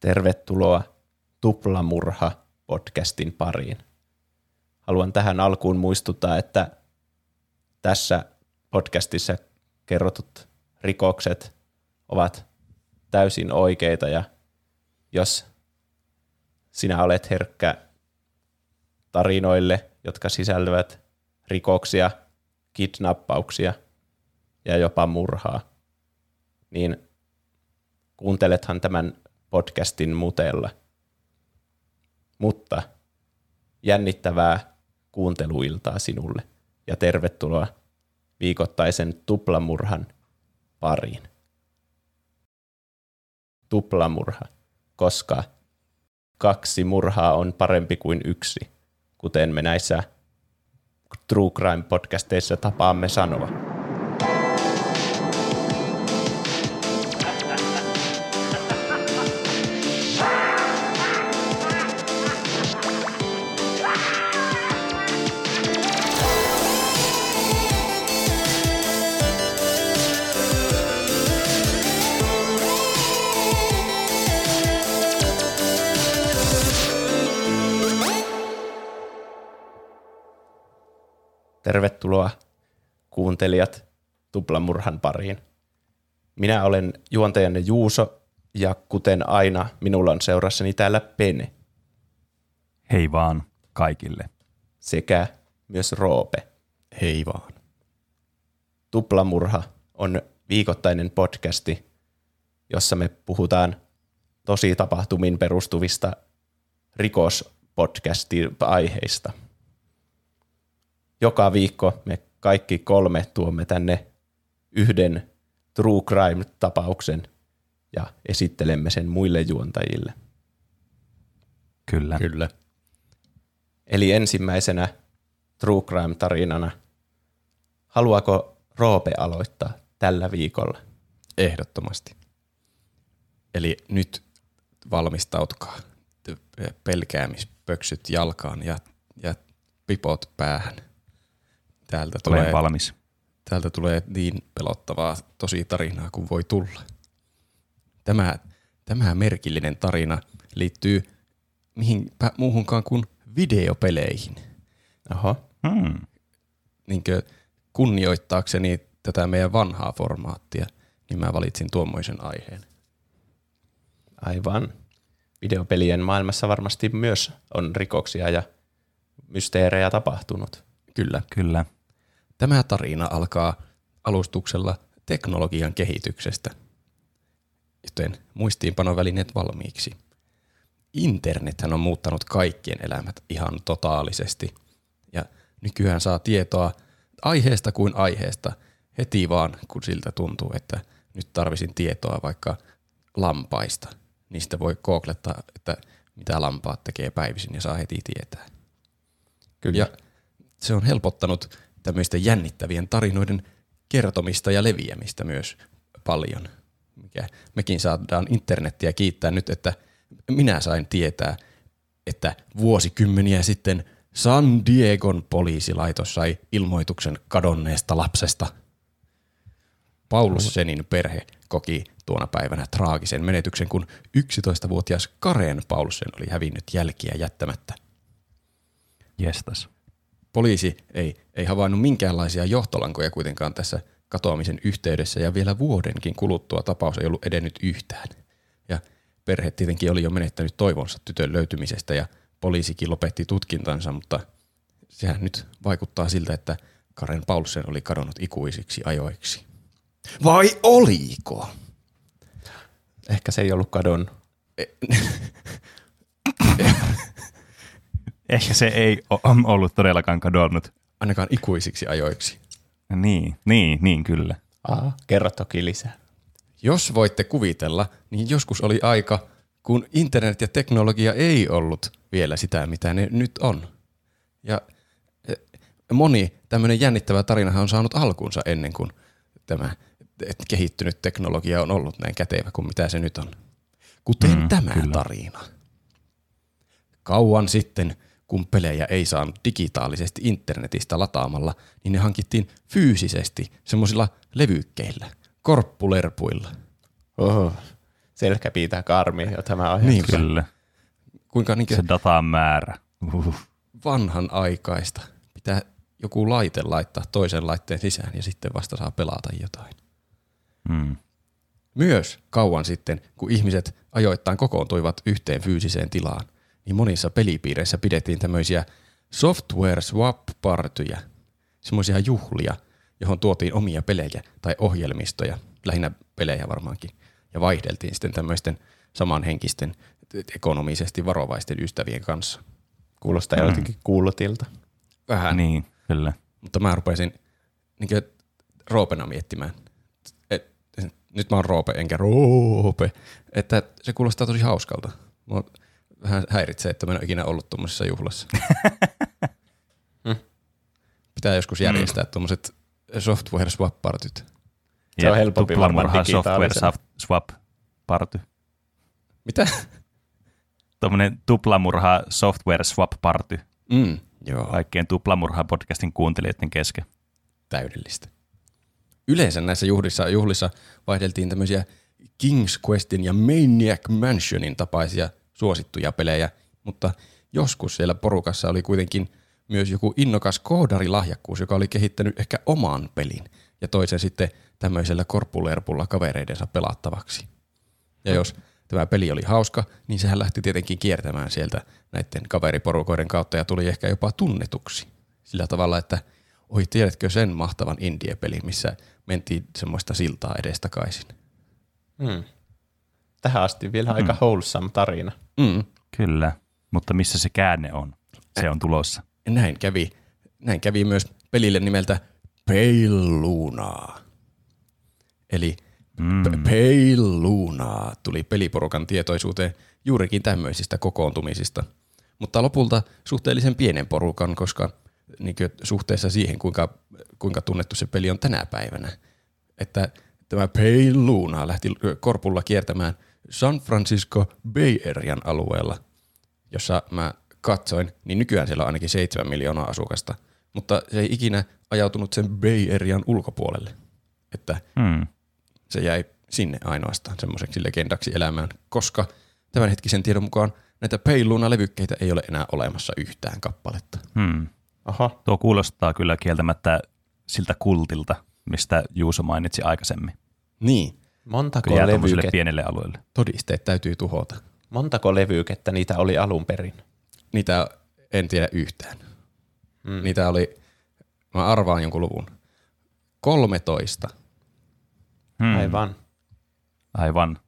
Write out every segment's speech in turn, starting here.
Tervetuloa Tuplamurha podcastin pariin. Haluan tähän alkuun muistuttaa, että tässä podcastissa kerrotut rikokset ovat täysin oikeita ja jos sinä olet herkkä tarinoille, jotka sisältävät rikoksia, kidnappauksia ja jopa murhaa, niin kuuntelethan tämän podcastin mutella. Mutta jännittävää kuunteluiltaa sinulle ja tervetuloa viikoittaisen tuplamurhan pariin. Tuplamurha, koska kaksi murhaa on parempi kuin yksi, kuten me näissä True Crime podcasteissa tapaamme sanoa. Tervetuloa kuuntelijat Tuplamurhan pariin. Minä olen juontajanne Juuso ja kuten aina minulla on seurassani täällä Pene. Hei vaan kaikille. Sekä myös Roope. Hei vaan. Tuplamurha on viikoittainen podcasti, jossa me puhutaan tosi tapahtumiin perustuvista rikospodcasti-aiheista – joka viikko me kaikki kolme tuomme tänne yhden true crime-tapauksen ja esittelemme sen muille juontajille. Kyllä. Kyllä. Eli ensimmäisenä true crime-tarinana. Haluaako Roope aloittaa tällä viikolla? Ehdottomasti. Eli nyt valmistautukaa pelkäämispöksyt jalkaan ja, ja pipot päähän. Täältä Olen tulee, valmis. Täältä tulee niin pelottavaa tosi tarinaa kuin voi tulla. Tämä, tämä merkillinen tarina liittyy mihin muuhunkaan kuin videopeleihin. Aha. Hmm. Niinkö kunnioittaakseni tätä meidän vanhaa formaattia, niin mä valitsin tuommoisen aiheen. Aivan. Videopelien maailmassa varmasti myös on rikoksia ja mysteerejä tapahtunut. Kyllä. Kyllä. Tämä tarina alkaa alustuksella teknologian kehityksestä, joten muistiinpanovälineet valmiiksi. Internethän on muuttanut kaikkien elämät ihan totaalisesti ja nykyään saa tietoa aiheesta kuin aiheesta heti vaan, kun siltä tuntuu, että nyt tarvisin tietoa vaikka lampaista. Niistä voi googlettaa, että mitä lampaat tekee päivisin ja saa heti tietää. Kyllä. Ja se on helpottanut tämmöisten jännittävien tarinoiden kertomista ja leviämistä myös paljon. Mikä mekin saadaan internettiä kiittää nyt, että minä sain tietää, että vuosikymmeniä sitten San Diegon poliisilaitos sai ilmoituksen kadonneesta lapsesta. Paulus Senin perhe koki tuona päivänä traagisen menetyksen, kun 11-vuotias Karen Paulusen oli hävinnyt jälkiä jättämättä. Jestas poliisi ei, ei havainnut minkäänlaisia johtolankoja kuitenkaan tässä katoamisen yhteydessä ja vielä vuodenkin kuluttua tapaus ei ollut edennyt yhtään. Ja perhe tietenkin oli jo menettänyt toivonsa tytön löytymisestä ja poliisikin lopetti tutkintansa, mutta sehän nyt vaikuttaa siltä, että Karen Paulsen oli kadonnut ikuisiksi ajoiksi. Vai oliko? Ehkä se ei ollut kadon. Ehkä se ei ollut todellakaan kadonnut. Ainakaan ikuisiksi ajoiksi. Niin, niin, niin kyllä. Aha, kerro toki lisää. Jos voitte kuvitella, niin joskus oli aika, kun internet ja teknologia ei ollut vielä sitä, mitä ne nyt on. Ja e, moni tämmöinen jännittävä tarinahan on saanut alkunsa ennen kuin tämä kehittynyt teknologia on ollut näin kätevä kuin mitä se nyt on. Kuten mm, tämä kyllä. tarina. Kauan sitten – kun pelejä ei saanut digitaalisesti internetistä lataamalla, niin ne hankittiin fyysisesti semmoisilla levykkeillä, korppulerpuilla. Oho. Selkäpiitä karmi jo tämä ajatus. Niin. Kyllä. Kuinka niin Se datan määrä. Uhuh. vanhan aikaista. Pitää joku laite laittaa toisen laitteen sisään ja sitten vasta saa pelata jotain. Mm. Myös kauan sitten, kun ihmiset ajoittain kokoontuivat yhteen fyysiseen tilaan, niin monissa pelipiireissä pidettiin tämmöisiä software swap partyjä, semmoisia juhlia, johon tuotiin omia pelejä tai ohjelmistoja, lähinnä pelejä varmaankin, ja vaihdeltiin sitten tämmöisten samanhenkisten ekonomisesti varovaisten ystävien kanssa. Kuulostaa mm. jotenkin kuulutilta. Vähän, niin. Kyllä. mutta mä rupesin niin roopena miettimään. Et, nyt mä oon roope, enkä roope. Että se kuulostaa tosi hauskalta. Mua vähän häiritsee, että mä en ole ikinä ollut tuommoisessa juhlassa. Pitää joskus järjestää mm. tuommoiset software swap partyt. Se on helpompi varmaan software swap party. Mitä? Tuommoinen tuplamurha software swap party Mm, joo, kaikkien tuplamurha podcastin kuuntelijoiden kesken. täydellistä. Yleensä näissä juhlissa, juhlissa vaihdeltiin tämmöisiä King's Questin ja Maniac Mansionin tapaisia suosittuja pelejä, mutta joskus siellä porukassa oli kuitenkin myös joku innokas koodarilahjakkuus, joka oli kehittänyt ehkä oman pelin ja toisen sitten tämmöisellä korpulerpulla kavereidensa pelattavaksi. Ja jos tämä peli oli hauska, niin sehän lähti tietenkin kiertämään sieltä näiden kaveriporukoiden kautta ja tuli ehkä jopa tunnetuksi. Sillä tavalla, että oi tiedätkö sen mahtavan indie-peli, missä mentiin semmoista siltaa edestakaisin. Mm. Tähän asti vielä aika wholesome tarina. Mm. Kyllä, mutta missä se käänne on? Se on tulossa. Näin kävi, näin kävi myös pelille nimeltä Pale Luna. Eli Mm. P- Pale Luna tuli peliporukan tietoisuuteen juurikin tämmöisistä kokoontumisista. Mutta lopulta suhteellisen pienen porukan, koska niin suhteessa siihen, kuinka, kuinka tunnettu se peli on tänä päivänä. Että tämä Pale Luna lähti korpulla kiertämään San Francisco Bay Arean alueella, jossa mä katsoin, niin nykyään siellä on ainakin 7 miljoonaa asukasta, mutta se ei ikinä ajautunut sen Bay Arean ulkopuolelle. Että Mm. se jäi sinne ainoastaan semmoiseksi legendaksi elämään, koska tämänhetkisen tiedon mukaan näitä Peiluna-levykkeitä ei ole enää olemassa yhtään kappaletta. Mm. Oho, Tuo kuulostaa kyllä kieltämättä siltä kultilta, mistä Juuso mainitsi aikaisemmin. Niin, montako, levykettä, pienelle alueelle. todisteet täytyy tuhota. montako levykettä niitä oli alun perin? Niitä en tiedä yhtään. Mm. Niitä oli, mä arvaan jonkun luvun, 13. Hmm. Aivan. Aivan.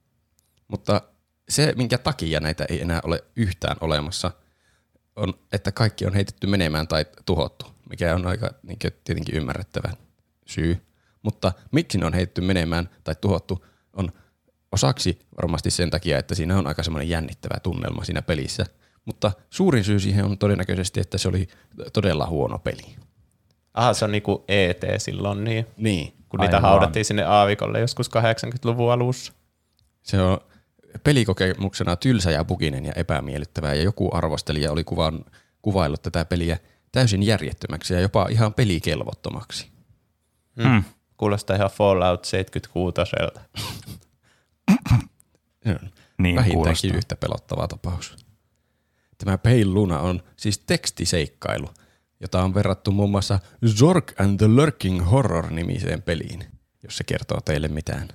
Mutta se, minkä takia näitä ei enää ole yhtään olemassa, on, että kaikki on heitetty menemään tai tuhottu, mikä on aika niin kuin, tietenkin ymmärrettävä syy. Mutta miksi ne on heitetty menemään tai tuhottu, on osaksi varmasti sen takia, että siinä on aika semmoinen jännittävä tunnelma siinä pelissä. Mutta suurin syy siihen on todennäköisesti, että se oli todella huono peli. Aha, se on niinku ET silloin, niin, Niin, kun niitä Aivan. haudattiin sinne aavikolle joskus 80-luvun alussa. Se on pelikokemuksena tylsä ja buginen ja epämiellyttävää, ja joku arvostelija oli kuvan, kuvaillut tätä peliä täysin järjettömäksi ja jopa ihan pelikelvottomaksi. Mm. Kuulostaa ihan Fallout 76 Se on Niin Vähintäänkin kuulostaa. yhtä pelottava tapaus. Tämä Pale Luna on siis tekstiseikkailu, jota on verrattu muun muassa Zork and the Lurking Horror-nimiseen peliin, jos se kertoo teille mitään.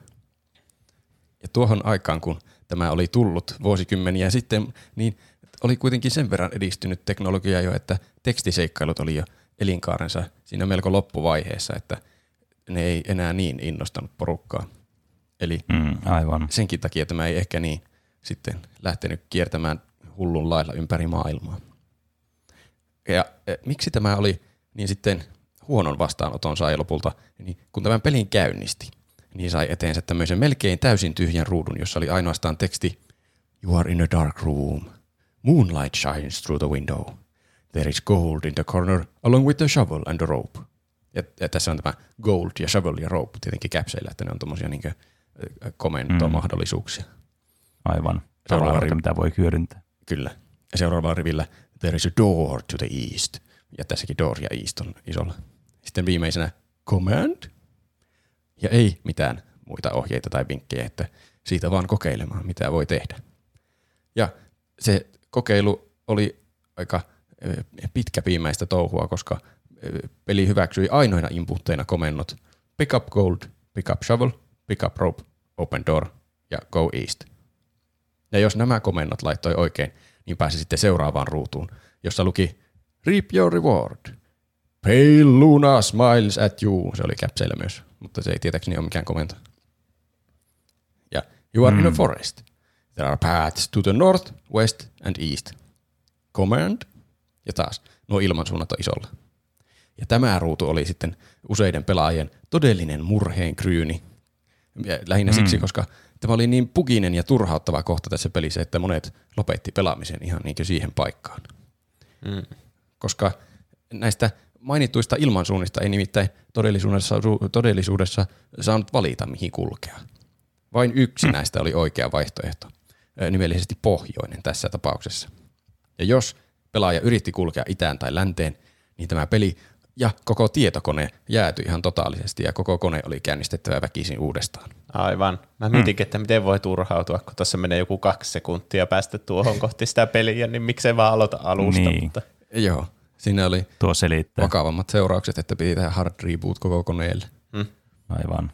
Ja tuohon aikaan, kun tämä oli tullut vuosikymmeniä sitten, niin oli kuitenkin sen verran edistynyt teknologia jo, että tekstiseikkailut oli jo elinkaarensa siinä melko loppuvaiheessa, että ne ei enää niin innostanut porukkaa. Eli Mm, aivan. senkin takia tämä ei ehkä niin sitten lähtenyt kiertämään hullun lailla ympäri maailmaa. Ja e, miksi tämä oli niin sitten huonon vastaanoton sai lopulta, niin kun tämän pelin käynnisti, niin sai eteensä tämmöisen melkein täysin tyhjän ruudun, jossa oli ainoastaan teksti You are in a dark room. Moonlight shines through the window. There is gold in the corner along with the shovel and the rope. Ja, ja tässä on tämä gold ja shovel ja rope tietenkin käpseillä, että ne on tommosia niinkö komentomahdollisuuksia. Aivan. Seuraava rivi. mitä voi hyödyntää. Kyllä. Ja seuraavalla rivillä there is a door to the east. Ja tässäkin door ja east on isolla. Sitten viimeisenä command. Ja ei mitään muita ohjeita tai vinkkejä, että siitä vaan kokeilemaan, mitä voi tehdä. Ja se kokeilu oli aika pitkäpiimäistä touhua, koska peli hyväksyi ainoina inputteina komennot pick up gold, pick up shovel, pick up rope, open door ja go east. Ja jos nämä komennot laittoi oikein, niin pääsi sitten seuraavaan ruutuun, jossa luki reap your reward. Pale Luna smiles at you. Se oli käpseillä myös, mutta se ei tietääkseni ole mikään komento. Ja you are mm. in a forest. There are paths to the north, west and east. Command. Ja taas, nuo ilmansuunnat on isolla. Ja tämä ruutu oli sitten useiden pelaajien todellinen murheen kryyni. Lähinnä mm. siksi, koska tämä oli niin puginen ja turhauttava kohta tässä pelissä, että monet lopetti pelaamisen ihan niin siihen paikkaan. Mm. Koska näistä mainituista ilmansuunnista ei nimittäin todellisuudessa, todellisuudessa saanut valita, mihin kulkea. Vain yksi näistä oli oikea vaihtoehto, nimellisesti pohjoinen tässä tapauksessa. Ja jos pelaaja yritti kulkea itään tai länteen, niin tämä peli ja koko tietokone jäätyi ihan totaalisesti ja koko kone oli käynnistettävä väkisin uudestaan. Aivan. Mä mietinkin, että miten voi turhautua, kun tuossa menee joku kaksi sekuntia päästä tuohon kohti sitä peliä, niin miksei vaan aloita alusta. Niin. Mutta Joo, siinä oli Tuo selittää. vakavammat seuraukset, että piti tehdä hard reboot koko koneelle. Aivan.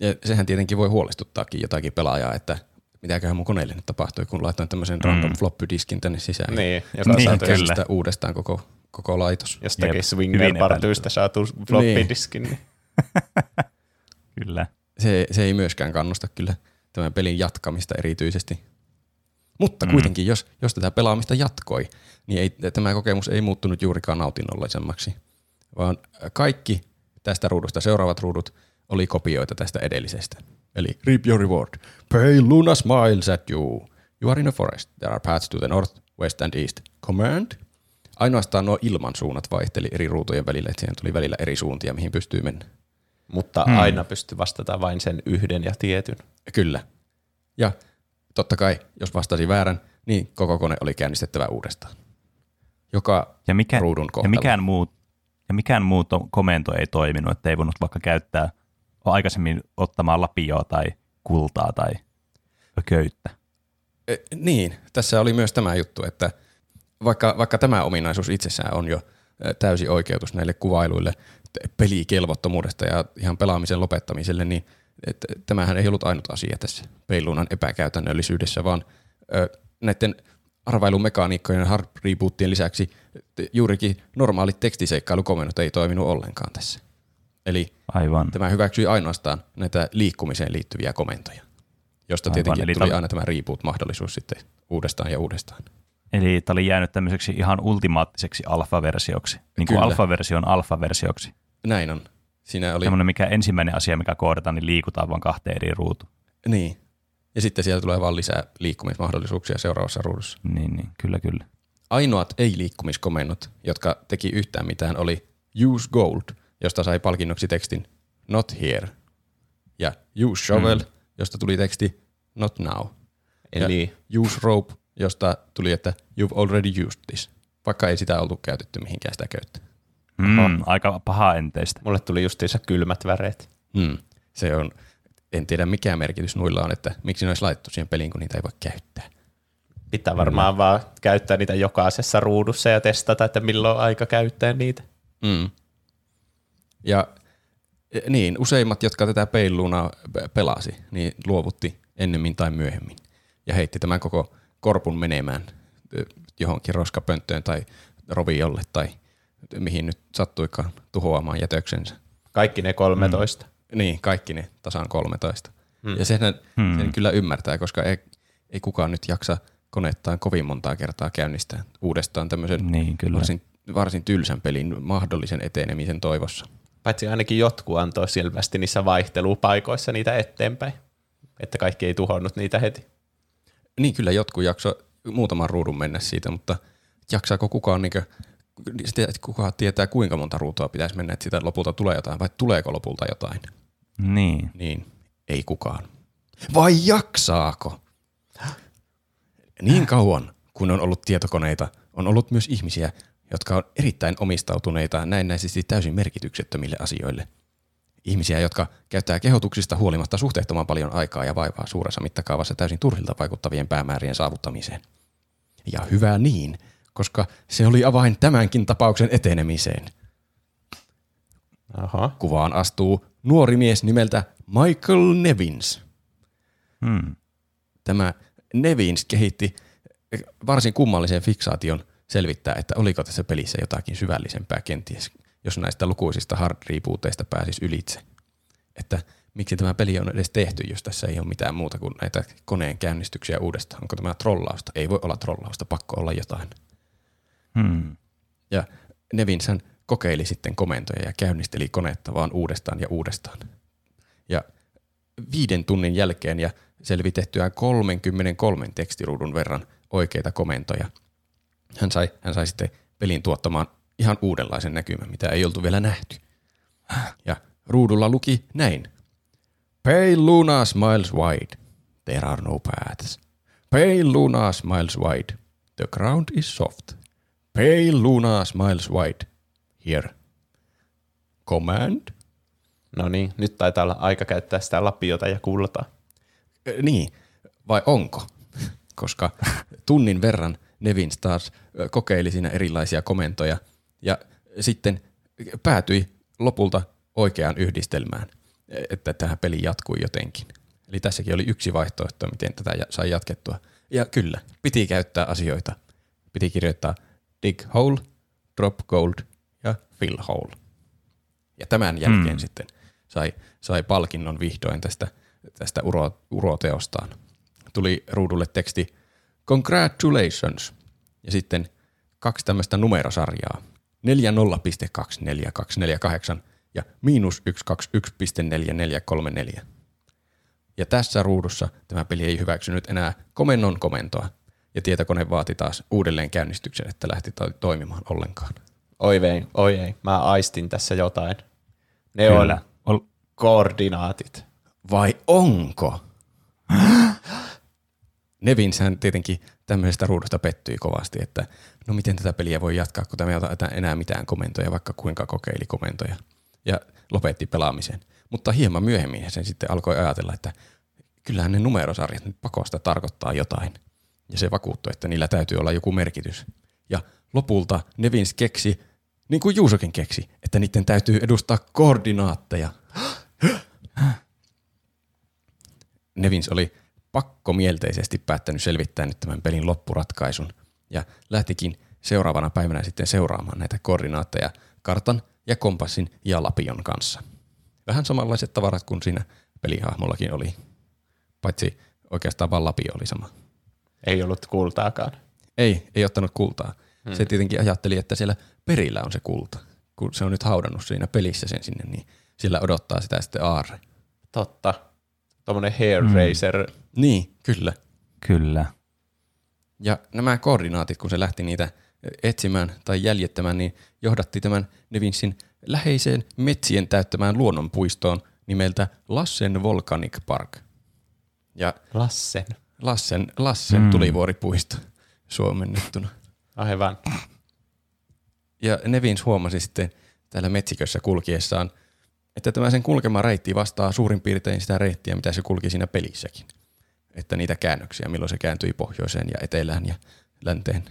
Ja sehän tietenkin voi huolestuttaakin jotakin pelaajaa, että mitäköhän mun koneelle nyt tapahtui, kun laitoin tämmöisen random floppy diskin tänne sisään. niin, joka Niin, kyllä. Uudestaan koko, koko laitos. jostakin Jep, hyvin Partyista saatu floppy diskin. Niin. Kyllä. Se, se ei myöskään kannusta kyllä tämän pelin jatkamista erityisesti. Mutta kuitenkin, jos, jos tätä pelaamista jatkoi, niin ei, tämä kokemus ei muuttunut juurikaan nautinnollisemmaksi, vaan kaikki tästä ruudusta, seuraavat ruudut, oli kopioita tästä edellisestä. Eli reap your reward. Pale Luna smiles at you. You are in a forest. There are paths to the north, west and east. Command. Ainoastaan nuo ilmansuunnat vaihteli eri ruutujen välillä, että siihen tuli välillä eri suuntia, mihin pystyy mennä. Mutta hmm. aina pystyy vastata vain sen yhden ja tietyn. Kyllä. Ja totta kai, jos vastasi väärän, niin koko kone oli käynnistettävä uudestaan. Joka Ja, mikä, ruudun ja kohdalla. mikään muu, ja mikään muu to- komento ei toiminut, että ei voinut vaikka käyttää aikaisemmin ottamaan lapioa tai kultaa tai köyttä. E, niin, tässä oli myös tämä juttu, että vaikka, vaikka tämä ominaisuus itsessään on jo täysi oikeutus näille kuvailuille pelikelvottomuudesta ja ihan pelaamisen lopettamiselle, niin et, tämähän ei ollut ainut asia tässä peiluunan epäkäytännöllisyydessä, vaan ö, näiden arvailumekaniikkojen hard rebootien lisäksi juurikin normaalit tekstiseikkailukomennot ei toiminut ollenkaan tässä. Eli Aivan. tämä hyväksyi ainoastaan näitä liikkumiseen liittyviä komentoja, josta Aivan, tietenkin eli tuli tal- aina tämä reboot-mahdollisuus sitten uudestaan ja uudestaan. Eli tämä oli jäänyt tämmöiseksi ihan ultimaattiseksi alfaversioksi. Niin kuin alfaversion alfaversioksi. Näin on. Siinä oli, Semmoinen mikä ensimmäinen asia, mikä koodataan, niin liikutaan vaan kahteen eri ruutu. niin. Ja sitten sieltä tulee vaan lisää liikkumismahdollisuuksia seuraavassa ruudussa. Niin, niin, kyllä, kyllä. Ainoat ei-liikkumiskomennot, jotka teki yhtään mitään, oli use gold, josta sai palkinnoksi tekstin not here. Ja use shovel, mm. josta tuli teksti not now. Eli Ja use rope, josta tuli, että you've already used this, vaikka ei sitä oltu käytetty mihinkään sitä köyttä. Mm, aika paha enteistä. mulle tuli justiinsa kylmät väreet. Hmm. Se on, en tiedä mikä merkitys nuilla on, että miksi ne olisi laitettu siihen peliin, kun niitä ei voi käyttää. Pitää varmaan vaan käyttää niitä jokaisessa ruudussa ja testata, että milloin on aika käyttää niitä. Mm. Ja e, niin, useimmat, jotka tätä peiluna pelasi, niin luovutti ennemmin tai myöhemmin. Ja heitti tämän koko korpun menemään johonkin roskapönttöön tai roviolle tai mihin nyt sattuikaan tuhoamaan jätöksensä. Kaikki ne 13. Mm. Niin, kaikki ne tasan 13. Hmm. Ja sen, hmm. sen kyllä ymmärtää, koska ei, ei kukaan nyt jaksa konettaan kovin montaa kertaa käynnistää uudestaan tämmöisen Niin, kyllä. varsin, varsin tylsän pelin mahdollisen etenemisen toivossa. Paitsi ainakin jotkut antoi selvästi niissä vaihtelupaikoissa niitä eteenpäin. Että kaikki ei tuhonnut niitä heti. Niin kyllä jotkut jakso muutaman ruudun mennä siitä, mutta jaksaako kukaan, niin kukaan tietää kuinka monta ruutua pitäisi mennä, että siitä lopulta tulee jotain, vai tuleeko lopulta jotain? Niin. Niin, ei kukaan. Vai jaksaako? Niin kauan, kun on ollut tietokoneita, on ollut myös ihmisiä, jotka on erittäin omistautuneita näennäisesti täysin merkityksettömille asioille. Ihmisiä, jotka käyttää kehotuksista huolimatta suhteettoman paljon aikaa ja vaivaa suuressa mittakaavassa täysin turhilta vaikuttavien päämäärien saavuttamiseen. Ja hyvä niin, koska se oli avain tämänkin tapauksen etenemiseen. Aha. Kuvaan astuu nuori mies nimeltä Michael Nevins. Hmm. Tämä Nevins kehitti varsin kummallisen fiksaation selvittää, että oliko tässä pelissä jotakin syvällisempää kenties, jos näistä lukuisista hard rebooteista pääsisi ylitse. Että miksi tämä peli on edes tehty, jos tässä ei ole mitään muuta kuin näitä koneen käynnistyksiä uudestaan. Onko tämä trollausta? Ei voi olla trollausta, pakko olla jotain. Hmm. Ja Nevins hän kokeili sitten komentoja ja käynnisteli konetta vaan uudestaan ja uudestaan. Ja viiden tunnin jälkeen ja selvitettyään 33 tekstiruudun verran oikeita komentoja, hän sai, hän sai sitten pelin tuottamaan ihan uudenlaisen näkymän, mitä ei oltu vielä nähty. Ja ruudulla luki näin. Pale lunas miles wide. There are no paths. Pale lunas miles wide. The ground is soft. Pale lunas miles wide. Here. Command. No niin, nyt taitaa olla aika käyttää sitä lapiota ja kultaa. Niin, vai onko? Koska tunnin verran Nevins taas ö, kokeili siinä erilaisia komentoja ja sitten päätyi lopulta oikeaan yhdistelmään, että tähän peli jatkui jotenkin. Eli tässäkin oli yksi vaihtoehto, miten tätä sai jatkettua. Ja kyllä, piti käyttää asioita. Piti kirjoittaa dig hole, drop gold ja fill hole. Ja tämän jälkeen hmm. sitten sai, sai palkinnon vihdoin tästä, tästä uro, uroteostaan. Tuli ruudulle teksti Congratulations ja sitten kaksi tämmöistä numerosarjaa. 40.24248 ja miinus 121.4434. Ja tässä ruudussa tämä peli ei hyväksynyt enää komennon komentoa, ja tietokone vaati taas uudelleen käynnistyksen, että lähti to- toimimaan ollenkaan. Oi vei, oi ei, mä aistin tässä jotain. Ne Kyllä. on Ol- koordinaatit. Vai onko? Nevinshän tietenkin tämmöisestä ruudusta pettyi kovasti, että no miten tätä peliä voi jatkaa, kun tämä ei ota enää mitään komentoja, vaikka kuinka kokeili komentoja. Ja lopetti pelaamisen. Mutta hieman myöhemmin sen sitten alkoi ajatella, että kyllähän ne numerosarjat nyt pakosta tarkoittaa jotain. Ja se vakuuttui, että niillä täytyy olla joku merkitys. Ja lopulta Nevins keksi, niin kuin Juusokin keksi, että niiden täytyy edustaa koordinaatteja. Nevins oli pakkomielteisesti päättänyt selvittää nyt tämän pelin loppuratkaisun ja lähtikin seuraavana päivänä sitten seuraamaan näitä koordinaatteja kartan ja kompassin ja lapion kanssa. Vähän samanlaiset tavarat kuin siinä pelihahmollakin oli, paitsi oikeastaan vaan lapio oli sama. Ei ollut kultaakaan. Ei, ei ottanut kultaa. Hmm. Se tietenkin ajatteli, että siellä perillä on se kulta. Kun se on nyt haudannut siinä pelissä sen sinne, niin siellä odottaa sitä sitten aarre. Totta. Tuommoinen hair raiser. Niin, kyllä. Kyllä. Ja nämä koordinaatit, kun se lähti niitä etsimään tai jäljittämään, niin johdatti tämän Nevinsin läheiseen metsien täyttämään luonnonpuistoon nimeltä Lassen Volcanic Park. Ja Lassen. Lassen, Lassen Mm. tulivuoripuisto suomennettuna. Aivan. Ja Nevins huomasi sitten täällä metsikössä kulkiessaan, että tämä sen kulkema reitti vastaa suurin piirtein sitä reittiä, mitä se kulki siinä pelissäkin. Että niitä käännöksiä, milloin se kääntyi pohjoiseen ja etelään ja länteen,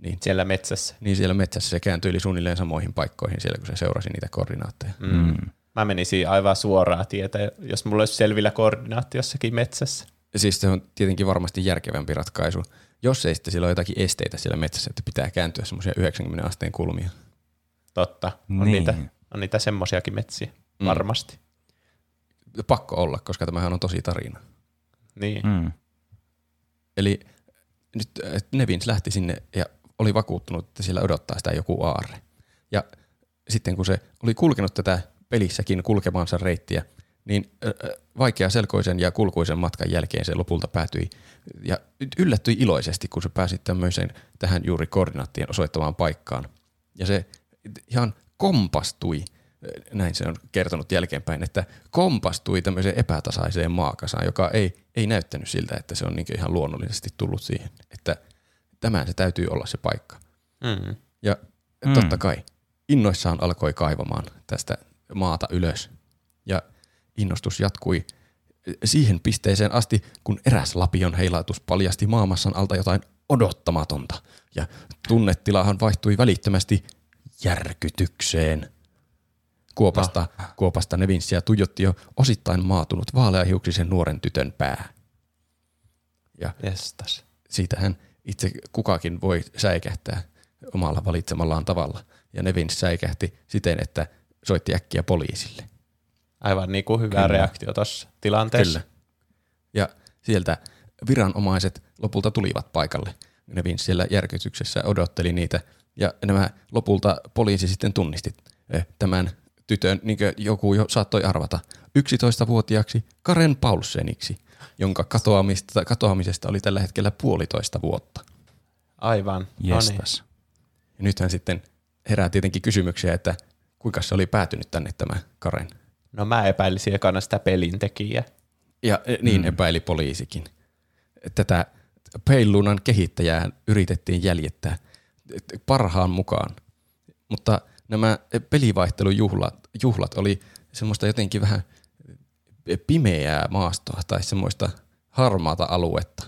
niin, Siellä metsässä. niin siellä metsässä se kääntyi suunnilleen samoihin paikkoihin siellä, kun se seurasi niitä koordinaatteja. Mm. Mä menisin aivan suoraa tietä, jos mulla olisi selvillä koordinaatti jossakin metsässä. Siis se on tietenkin varmasti järkevämpi ratkaisu, jos ei sitten sillä ole jotakin esteitä siellä metsässä, että pitää kääntyä semmoisia 90 asteen kulmia. Totta. On, Niin. niitä, on niitä semmosiakin metsiä. Mm. Varmasti. Pakko olla, koska tämähän on tosi tarina. Niin. Mm. Eli nyt äh, Nevins lähti sinne ja oli vakuuttunut, että siellä odottaa sitä joku aarre. Ja sitten kun se oli kulkenut tätä pelissäkin kulkemaansa reittiä, niin vaikea selkoisen ja kulkuisen matkan jälkeen se lopulta päätyi ja yllättyi iloisesti, kun se pääsi tämmöiseen tähän juuri koordinaattien osoittamaan paikkaan. Ja se ihan kompastui, näin se on kertonut jälkeenpäin, että kompastui tämmöiseen epätasaiseen maakasaan, joka ei, ei näyttänyt siltä, että se on niin ihan luonnollisesti tullut siihen, että tämän se täytyy olla se paikka. Mm. Ja Mm. totta kai innoissaan alkoi kaivamaan tästä maata ylös. Ja innostus jatkui siihen pisteeseen asti, kun eräs lapion heilautus paljasti maamassan alta jotain odottamatonta. Ja tunnetilahan vaihtui välittömästi järkytykseen. Kuopasta, no. kuopasta Nevinsiä tuijotti jo osittain maatunut vaaleahiuksisen nuoren tytön pää. Ja Jestas. siitähän itse kukakin voi säikähtää omalla valitsemallaan tavalla. Ja Nevin säikähti siten, että soitti äkkiä poliisille. Aivan niin kuin hyvä Kyllä. reaktio tuossa tilanteessa. Kyllä. Ja sieltä viranomaiset lopulta tulivat paikalle. Nevin siellä järkytyksessä odotteli niitä. Ja nämä lopulta poliisi sitten tunnisti eh, tämän tytön, niin kuin joku jo saattoi arvata, 11-vuotiaaksi Karen Paulseniksi, jonka katoamista, katoamisesta oli tällä hetkellä puolitoista vuotta. Aivan. No niin. Jestas. Ja nythän sitten herää tietenkin kysymyksiä, että kuinka se oli päätynyt tänne tämä Karen. No mä epäilisin ekana sitä pelintekijää. Ja eh, niin mm. epäili poliisikin. Tätä Peilunan kehittäjää yritettiin jäljittää parhaan mukaan, mutta nämä pelivaihtelujuhlat juhlat oli semmoista jotenkin vähän pimeää maastoa tai semmoista harmaata aluetta.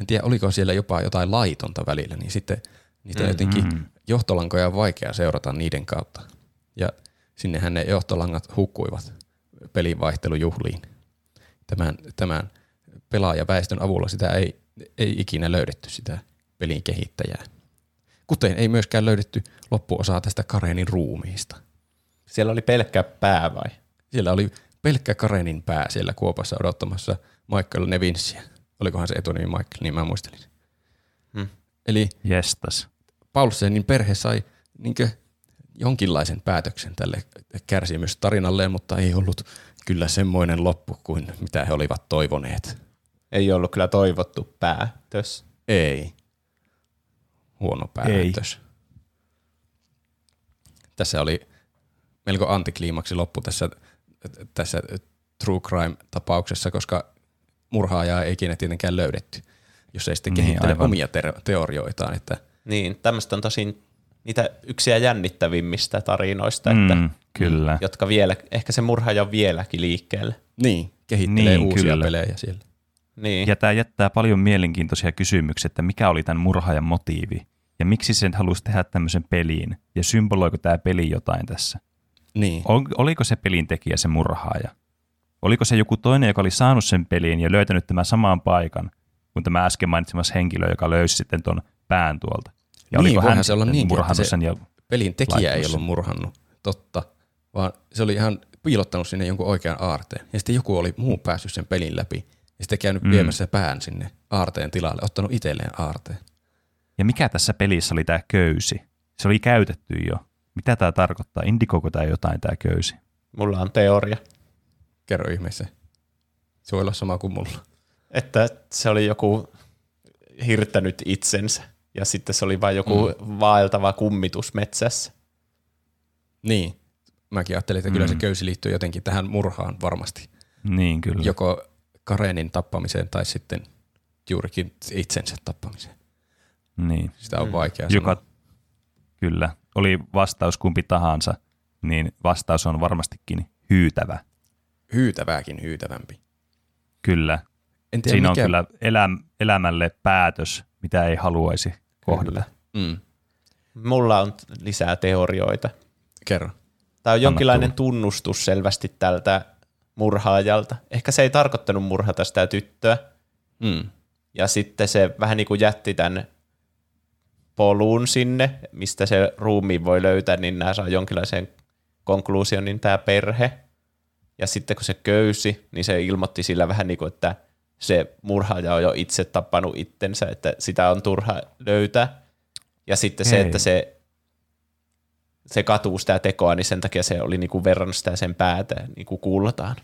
En tiedä, oliko siellä jopa jotain laitonta välillä, niin sitten niitä mm, jotenkin johtolankoja on vaikea seurata niiden kautta. Ja sinnehän ne johtolangat hukkuivat pelivaihtelujuhliin. Tämän, tämän pelaajaväestön avulla sitä ei, ei ikinä löydetty sitä pelin kehittäjää. Kuten ei myöskään löydetty loppuosaa tästä Karenin ruumiista. Siellä oli pelkkä pää vai? Siellä oli pelkkä Karenin pää siellä kuopassa odottamassa Michael Nevinsiä. Olikohan se etunimi Michael, niin mä muistelin. Hmm. Eli Jestas. Paulsenin perhe sai niinkö jonkinlaisen päätöksen tälle kärsimystarinalle, mutta ei ollut kyllä semmoinen loppu kuin mitä he olivat toivoneet. Ei ollut kyllä toivottu päätös. Ei. Huono päätös. Ei. Tässä oli melko antikliimaksi loppu tässä, tässä true crime-tapauksessa, koska murhaajaa ei ikinä tietenkään löydetty, jos ei sitten Niin, kehittele aivan. omia ter- teorioitaan. Että Niin, tämmöistä on tosin niitä yksiä jännittävimmistä tarinoista, mm. että, kyllä. jotka vielä, ehkä se murhaaja on vieläkin liikkeelle. niin, kehittelee Niin, uusia kyllä. pelejä siellä. Niin, Ja tämä jättää paljon mielenkiintoisia kysymyksiä, että mikä oli tämän murhaajan motiivi ja miksi sen halusi tehdä tämmöisen peliin ja symboloiko tämä peli jotain tässä. Niin. Ol, oliko se pelin tekijä se murhaaja? Oliko se joku toinen, joka oli saanut sen peliin ja löytänyt tämän samaan paikan kuin tämä äsken mainitsemas henkilö, joka löysi sitten tuon pään tuolta? Ja Niin, oliko hän se olla että murhannut se- sen ja Pelin tekijä ei ollut murhannut, totta, vaan se oli ihan piilottanut sinne jonkun oikean aarteen. Ja sitten joku oli muu päässyt sen pelin läpi ja sitten käynyt. Mm. viemässä pään sinne aarteen tilalle, ottanut itselleen aarteen. Ja mikä tässä pelissä oli tämä köysi? Se oli käytetty jo. Mitä tämä tarkoittaa? Indikoiko tämä jotain tämä köysi? mulla on teoria, Kerro ihmeessä. Se voi olla sama kuin mulla. että se oli joku hirttänyt itsensä ja sitten se oli vain joku mm. vaeltava kummitus metsässä. Niin. Mäkin ajattelin, että kyllä Mm. se köysi liittyy jotenkin tähän murhaan varmasti. Niin kyllä. Joko Karenin tappamiseen tai sitten juurikin itsensä tappamiseen. Niin. Sitä on Mm. vaikea Joka, sanoa. kyllä, oli vastaus kumpi tahansa, niin vastaus on varmastikin hyytävä. Hyytävääkin hyytävämpi. Kyllä. En tiedä Siinä mikä... on kyllä eläm, elämälle päätös, mitä ei haluaisi kohdata. Mm. Mulla on lisää teorioita. Kerro. Tämä on jonkinlainen tulla. tunnustus selvästi tältä murhaajalta. Ehkä se ei tarkoittanut murhata sitä tyttöä, Mm. ja sitten se vähän niin kuin jätti tämän polun sinne, mistä se ruumiin voi löytää, niin nämä saa jonkinlaisen konkluusion, niin tämä perhe. Ja sitten kun se köysi, niin se ilmoitti sillä vähän niin kuin, että se murhaaja on jo itse tappanut itsensä, että sitä on turha löytää. Ja sitten se, Hei. että se, se katuu sitä tekoa, niin sen takia se oli niin kuin verrannut sitä sen päätä niin kuin kultaan.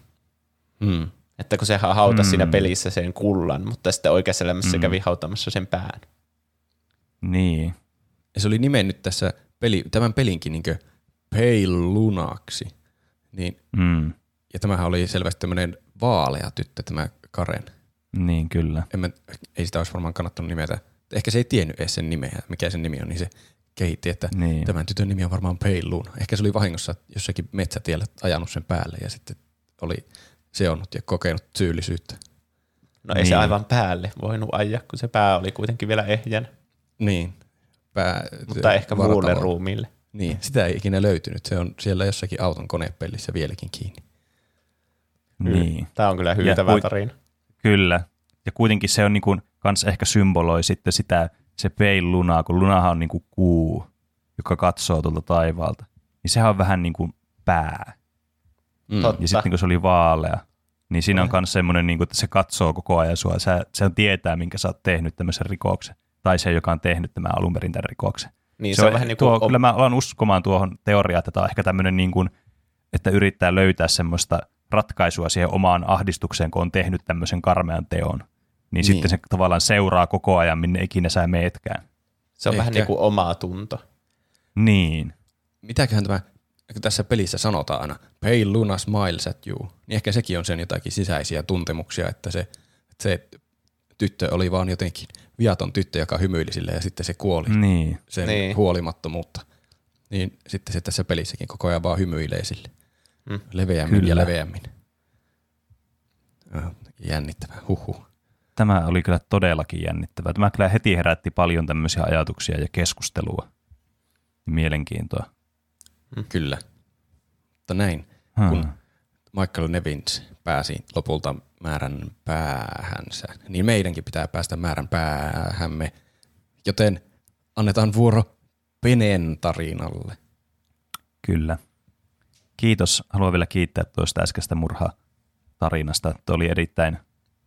Mm. Että kun se hautasi Mm. siinä pelissä sen kullan, mutta sitten oikeassa elämässä se Mm. kävi hautamassa sen pään. Niin. Ja se oli nimennyt tässä peli, tämän pelinkin niin Pale Lunaksi. Niin, Mm. ja tämähän oli selvästi tämmöinen vaalea tyttö, tämä Karen. Niin kyllä. En mä, ei sitä olisi varmaan kannattanut nimetä. Ehkä se ei tiennyt edes sen nimeä, mikä sen nimi on, niin se kehitti, että Niin. tämän tytön nimi on varmaan Pale Luna. Ehkä se oli vahingossa jossakin metsätiellä ajanut sen päälle ja sitten oli seonnut ja kokenut syyllisyyttä. No ei se Niin. aivan päälle voinut ajaa, kun se pää oli kuitenkin vielä ehjän, Niin. Pää, mutta ehkä muulle ruumiille. Niin, sitä ei ikinä löytynyt. Se on siellä jossakin auton konepellissä vieläkin kiinni. Niin. Tämä on kyllä hyytävä tarina. Kyllä. Ja kuitenkin se on niin kuin, kans ehkä symboloi sitten sitä, se peil lunaa, kun lunahan on niin kuin kuu, joka katsoo tuolta taivaalta. Niin sehän on vähän niin kuin pää. Mm. Totta. Ja sitten kun se oli vaalea, niin siinä on myös semmoinen, niin kuin, että se katsoo koko ajan sua. Sä, se tietää, minkä sä oot tehnyt tämmöisen rikoksen. Tai se, joka on tehnyt tämän alun perin tämän rikoksen. Niin se, on vähän niin tuo, kuin, Kyllä mä alan uskomaan tuohon teoriaan, että tämä on ehkä tämmöinen, niin kuin, että yrittää löytää semmoista ratkaisua siihen omaan ahdistukseen, kun on tehnyt tämmöisen karmean teon. Niin, Niin. sitten se tavallaan seuraa koko ajan, minne ikinä sä meetkään. se on vähän ehkä. niin kuin oma tunto. Niin, Mitäköhän tämä, kun tässä pelissä sanotaan aina, pale Luna smiles at you, niin ehkä sekin on sen jotakin sisäisiä tuntemuksia, että se, että se tyttö oli vaan jotenkin viaton tyttö, joka hymyili sille ja sitten se kuoli niin. sen Niin. huolimattomuutta. Niin sitten se tässä pelissäkin koko ajan vaan hymyilee sille. Mm. Leveämmin Kyllä. ja leveämmin. Jännittävää, huhu. Tämä oli kyllä todellakin jännittävää. Tämä kyllä heti herätti paljon tämmöisiä ajatuksia ja keskustelua ja mielenkiintoa. Kyllä. Mutta näin, Hmm. kun Michael Nevins pääsi lopulta määrän päähänsä, niin meidänkin pitää päästä määrän päähämme. Joten annetaan vuoro Penen tarinalle. Kyllä. Kiitos. Haluan vielä kiittää tuosta äskeistä murha-tarinasta. Tuo oli erittäin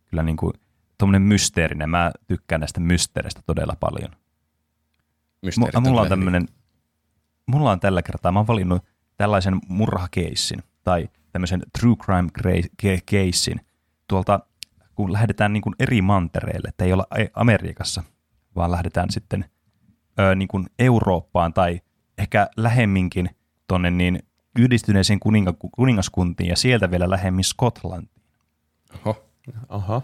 kyllä niin kuin tuommoinen mysteerinen. Mä tykkään näistä mysteereistä todella paljon. Mysteerit M- mulla on tämmöinen, mulla on tällä kertaa, mä oon valinnut tällaisen murhakeissin tai tämmöisen true crime keissin tuolta, kun lähdetään niin kuin eri mantereille, että ei olla Amerikassa, vaan lähdetään sitten ö, niin kuin Eurooppaan tai ehkä lähemminkin tonne niin yhdistyneisiin kuninga- kuningaskuntiin ja sieltä vielä lähemmin Skotlantiin. Oho. Oho.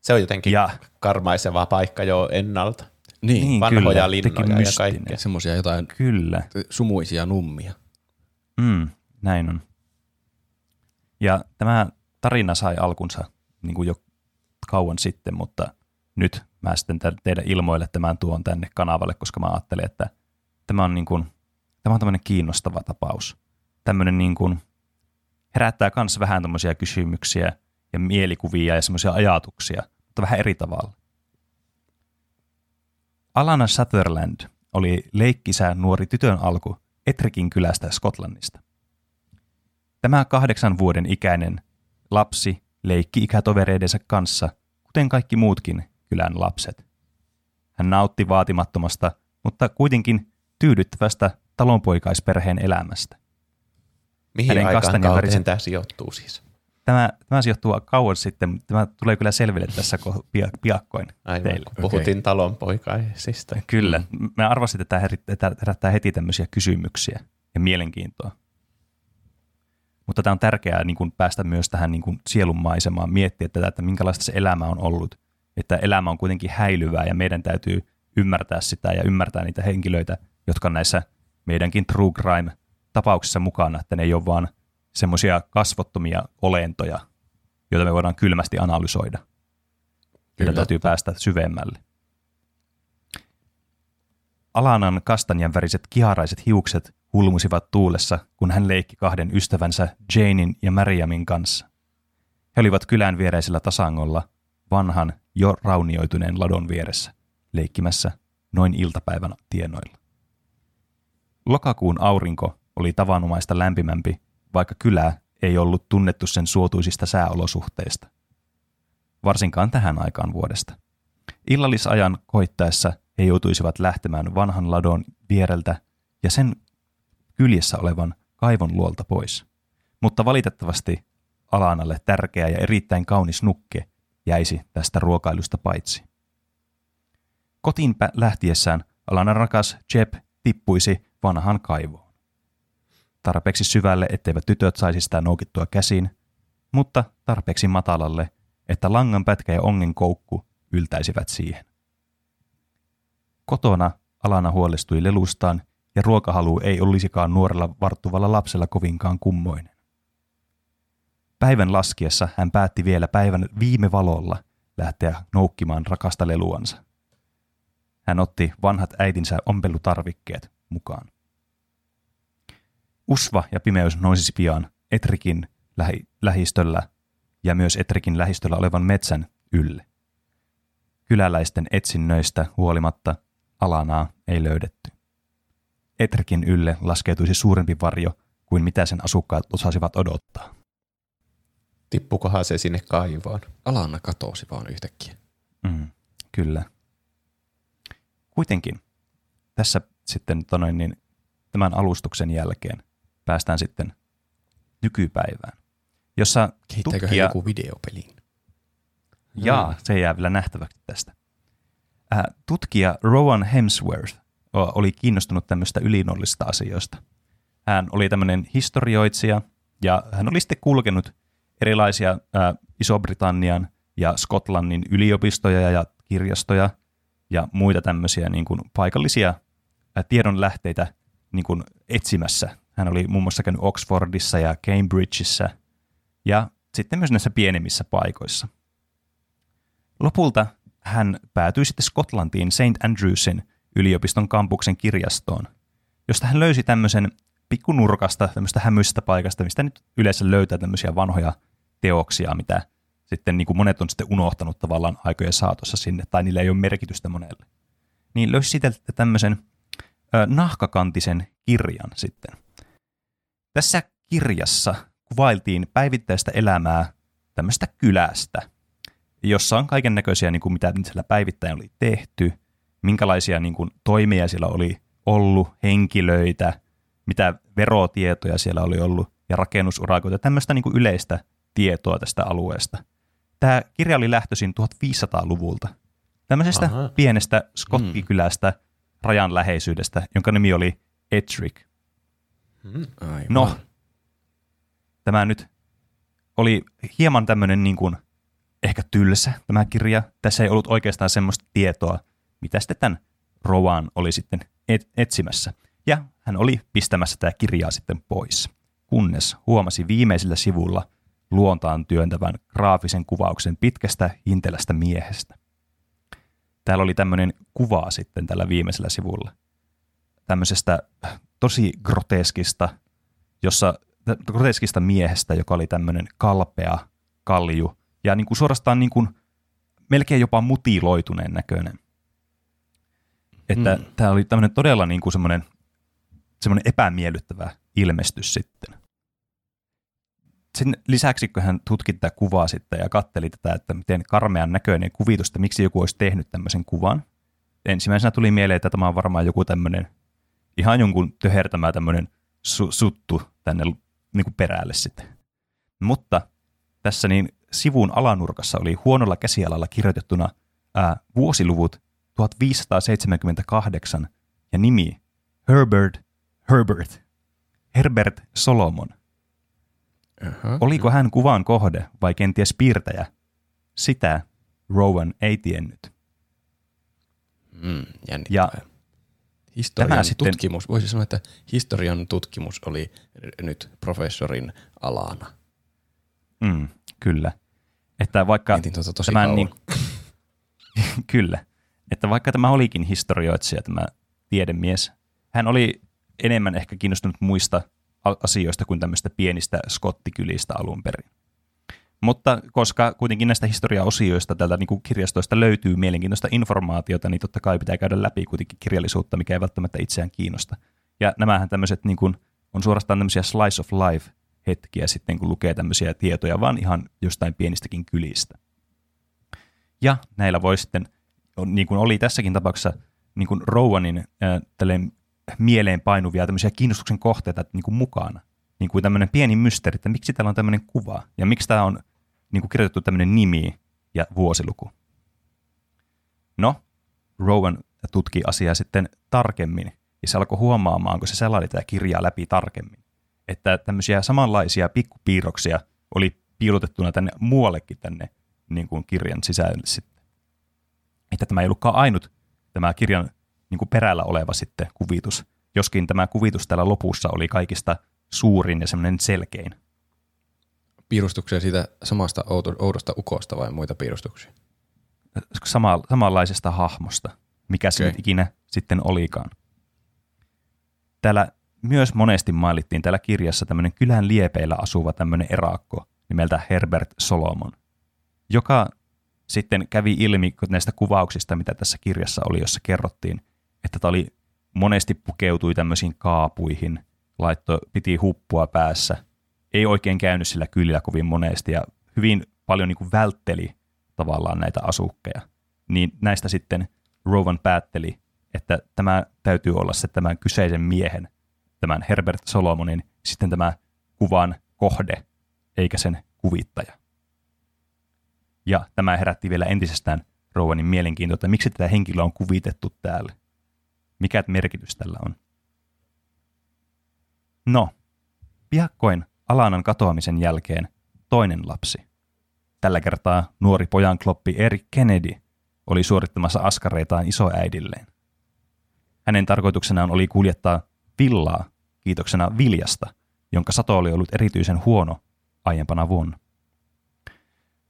Se on jotenkin Ja- ja. karmaiseva paikka jo ennalta. Niin, Niin, vanhoja kyllä, linnoja ja kaikkea. semmoisia jotain Kyllä. sumuisia nummia. Mm, näin on. Ja tämä tarina sai alkunsa niin kuin jo kauan sitten, mutta nyt mä sitten teidän ilmoille tämän tuon tänne kanavalle, koska mä ajattelin, että tämä on, niin kuin, tämä on tämmöinen kiinnostava tapaus. Tämmöinen niin kuin, herättää myös vähän tämmöisiä kysymyksiä ja mielikuvia ja semmoisia ajatuksia, mutta vähän eri tavalla. Alana Sutherland oli leikkisä nuori tytön alku Etrikin kylästä Skotlannista. Tämä kahdeksan vuoden ikäinen lapsi leikki ikätovereidensa kanssa, kuten kaikki muutkin kylän lapset. Hän nautti vaatimattomasta, mutta kuitenkin tyydyttävästä talonpoikaisperheen elämästä. Mihin Hänen aikaan kauteen tämä sijoittuu siis? Tämä, tämä sijoittuu kauan sitten, mutta tämä tulee kyllä selville tässä ko- pia- piakkoin Aivan, teille. kun puhuttiin talonpoikaisista. Kyllä. Mä arvasin, että tämä herättää heti tämmöisiä kysymyksiä ja mielenkiintoa. Mutta tämä on tärkeää niin kuin päästä myös tähän niin kuin sielunmaisemaan, miettiä tätä, että minkälaista se elämä on ollut. Että elämä on kuitenkin häilyvää ja meidän täytyy ymmärtää sitä ja ymmärtää niitä henkilöitä, jotka on näissä meidänkin true crime-tapauksissa mukana, että ne ei ole vaan semmoisia kasvottomia olentoja, joita me voidaan kylmästi analysoida. Meidän Kyllä. täytyy päästä syvemmälle. Alanan kastanjan väriset kiharaiset hiukset hulmusivat tuulessa, kun hän leikki kahden ystävänsä Janein ja Mariamin kanssa. He olivat kylän viereisellä tasangolla, vanhan, jo raunioituneen ladon vieressä, leikkimässä noin iltapäivän tienoilla. Lokakuun aurinko oli tavanomaista lämpimämpi, vaikka kylä ei ollut tunnettu sen suotuisista sääolosuhteista. Varsinkaan tähän aikaan vuodesta. Illallisajan koittaessa he joutuisivat lähtemään vanhan ladon viereltä ja sen kyljessä olevan kaivon luolta pois. Mutta valitettavasti Alanalle tärkeä ja erittäin kaunis nukke jäisi tästä ruokailusta paitsi. Kotiin lähtiessään Alanan rakas Jeb tippuisi vanhaan kaivoon. Tarpeeksi syvälle, etteivät tytöt saisi sitä noukittua käsiin, mutta tarpeeksi matalalle, että langan pätkä ja ongen koukku yltäisivät siihen. Kotona Alana huolestui lelustaan ja ruokahalu ei olisikaan nuorella varttuvalla lapsella kovinkaan kummoinen. Päivän laskiessa hän päätti vielä päivän viime valolla lähteä noukkimaan rakasta leluansa. Hän otti vanhat äitinsä ompelutarvikkeet mukaan. Usva ja pimeys nousisi pian Etrikin lähi- lähistöllä ja myös Etrikin lähistöllä olevan metsän ylle. Kyläläisten etsinnöistä huolimatta alanaa ei löydetty. Etrikin ylle laskeutuisi suurempi varjo kuin mitä sen asukkaat osasivat odottaa. Tippukohan se sinne kaivoon? Alana katosi vaan yhtäkkiä. Mm, kyllä. Kuitenkin tässä sitten tonoin, niin tämän alustuksen jälkeen päästään sitten nykypäivään, jossa Kehittääkö tutkija, joku videopeliin? jaa, se jää vielä nähtäväksi tästä. Äh, tutkija Rowan Hemsworth o- oli kiinnostunut tämmöistä ylinollisista asioista. Hän oli tämmöinen historioitsija ja hän oli sitten kulkenut erilaisia äh, Iso-Britannian ja Skotlannin yliopistoja ja kirjastoja ja muita tämmöisiä niin kuin paikallisia äh, tiedonlähteitä niin kuin etsimässä. Hän oli muun muassa käynyt Oxfordissa ja Cambridgeissa ja sitten myös näissä pienemmissä paikoissa. Lopulta hän päätyi sitten Skotlantiin St. Andrewsin yliopiston kampuksen kirjastoon, josta hän löysi tämmöisen pikkunurkasta, tämmöistä hämyisestä paikasta, mistä nyt yleensä löytää tämmöisiä vanhoja teoksia, mitä sitten niin kuin monet on sitten unohtanut tavallaan aikojen saatossa sinne, tai niillä ei ole merkitystä monelle. Niin löysi siitä tämmöisen ö, nahkakantisen kirjan sitten. Tässä kirjassa kuvailtiin päivittäistä elämää tämmöistä kylästä, jossa on kaiken näköisiä, niin kuin mitä siellä päivittäin oli tehty, minkälaisia niin kuin, toimia siellä oli ollut, henkilöitä, mitä verotietoja siellä oli ollut ja rakennusurakoita, tämmöistä niin kuin yleistä tietoa tästä alueesta. Tämä kirja oli lähtöisin 1500-luvulta. Tämmöisestä Aha. pienestä skottikylästä rajan läheisyydestä, jonka nimi oli Ettrick. Aivan. No, tämä nyt oli hieman tämmöinen niin kuin ehkä tylsä tämä kirja. Tässä ei ollut oikeastaan semmoista tietoa, mitä sitten tämän Rowan oli sitten et- etsimässä. Ja hän oli pistämässä tämä kirjaa sitten pois, kunnes huomasi viimeisellä sivulla luontaan työntävän graafisen kuvauksen pitkästä hintelästä miehestä. Täällä oli tämmöinen kuva sitten tällä viimeisellä sivulla. Tämmöisestä tosi groteskista, jossa groteskista miehestä, joka oli tämmöinen kalpea kalju ja niin kuin suorastaan niin kuin melkein jopa mutiloituneen näköinen. Että mm. tämä oli tämmöinen todella niin kuin semmoinen, semmoinen epämiellyttävä ilmestys sitten. Sen lisäksi, kun hän tutki tätä kuvaa sitten ja katteli tätä, että miten karmean näköinen kuvitus, että miksi joku olisi tehnyt tämmöisen kuvan, ensimmäisenä tuli mieleen, että tämä on varmaan joku tämmöinen ihan jonkun töhertämä tämmöinen su- suttu tänne niin kuin perälle sitten. Mutta tässä niin sivun alanurkassa oli huonolla käsialalla kirjoitettuna ää, vuosiluvut 1578 ja nimi Herbert Herbert Herbert Solomon. Aha. Oliko hän kuvan kohde vai kenties piirtäjä? Sitä Rowan ei tiennyt. Mm, jännittävää. Ja Historian tämä sitten- tutkimus, voisi sanoa, että historian tutkimus oli nyt professorin alana. Mm, kyllä. Että vaikka Mietin tuota tosi tämän, kauan. niin, kyllä. Että vaikka tämä olikin historioitsija, tämä tiedemies, hän oli enemmän ehkä kiinnostunut muista asioista kuin tämmöistä pienistä skottikylistä alun perin. Mutta koska kuitenkin näistä historiaosioista tältä niin kirjastoista löytyy mielenkiintoista informaatiota, niin totta kai pitää käydä läpi kuitenkin kirjallisuutta, mikä ei välttämättä itseään kiinnosta. Ja nämähän tämmöiset niin kuin, on suorastaan tämmöisiä slice of life hetkiä sitten, kun lukee tämmöisiä tietoja, vaan ihan jostain pienistäkin kylistä. Ja näillä voi sitten, niin kuin oli tässäkin tapauksessa, niin kuin Rowanin äh, mieleen painuvia tämmöisiä kiinnostuksen kohteita niin kuin mukana. Niin kuin tämmöinen pieni mysteeri, että miksi täällä on tämmöinen kuva ja miksi tämä on niin kuin kirjoitettu tämmöinen nimi ja vuosiluku. No, Rowan tutki asiaa sitten tarkemmin ja se alkoi huomaamaan, kun se selaili tätä kirjaa läpi tarkemmin, että tämmöisiä samanlaisia pikkupiirroksia oli piilotettuna tänne muuallekin tänne niin kuin kirjan sisälle sitten. Että tämä ei ollutkaan ainut tämä kirjan niin kuin perällä oleva sitten kuvitus, joskin tämä kuvitus täällä lopussa oli kaikista suurin ja semmoinen selkein. piirustuksia siitä samasta oudosta ukosta vai muita piirustuksia? Sama, samanlaisesta hahmosta, mikä se Okei. nyt ikinä sitten olikaan. Täällä myös monesti mainittiin täällä kirjassa tämmöinen kylän liepeillä asuva tämmöinen erakko nimeltä Herbert Solomon, joka sitten kävi ilmi näistä kuvauksista, mitä tässä kirjassa oli, jossa kerrottiin, että tämä oli monesti pukeutui tämmöisiin kaapuihin, laitto, piti huppua päässä, ei oikein käynyt sillä kylillä kovin monesti ja hyvin paljon niin kuin vältteli tavallaan näitä asukkeja. Niin näistä sitten Rowan päätteli, että tämä täytyy olla se tämän kyseisen miehen, tämän Herbert Solomonin, sitten tämä kuvan kohde, eikä sen kuvittaja. Ja tämä herätti vielä entisestään Rowanin mielenkiintoa, että miksi tätä henkilöä on kuvitettu täällä. Mikä merkitys tällä on? No, piakkoin Alanan katoamisen jälkeen toinen lapsi. Tällä kertaa nuori pojan kloppi Eric Kennedy oli suorittamassa askareitaan isoäidilleen. Hänen tarkoituksenaan oli kuljettaa villaa kiitoksena viljasta, jonka sato oli ollut erityisen huono aiempana vuonna.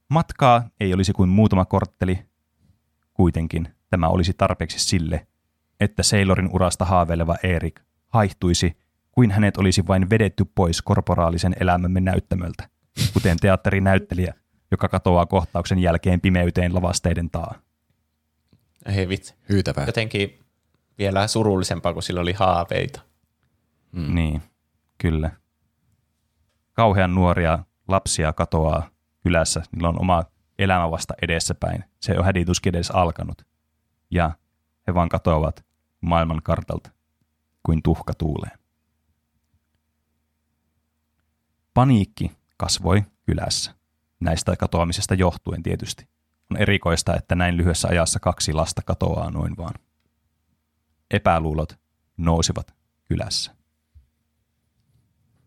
Matkaa ei olisi kuin muutama kortteli, kuitenkin tämä olisi tarpeeksi sille, että Seilorin urasta haaveileva Erik haihtuisi, kuin hänet olisi vain vedetty pois korporaalisen elämämme näyttämöltä, kuten teatterinäyttelijä, joka katoaa kohtauksen jälkeen pimeyteen lavasteiden taa. Ei vitsi. Hyytävää. Jotenkin vielä surullisempaa, kun sillä oli haaveita. Mm. Niin, kyllä. Kauhean nuoria lapsia katoaa kylässä, niillä on oma elämä vasta edessäpäin. Se ole hädituskin edes alkanut. Ja he vaan katoavat maailman kartalta kuin tuhka tuuleen. Paniikki kasvoi kylässä. Näistä katoamisesta johtuen tietysti. On erikoista, että näin lyhyessä ajassa kaksi lasta katoaa noin vaan. Epäluulot nousivat kylässä.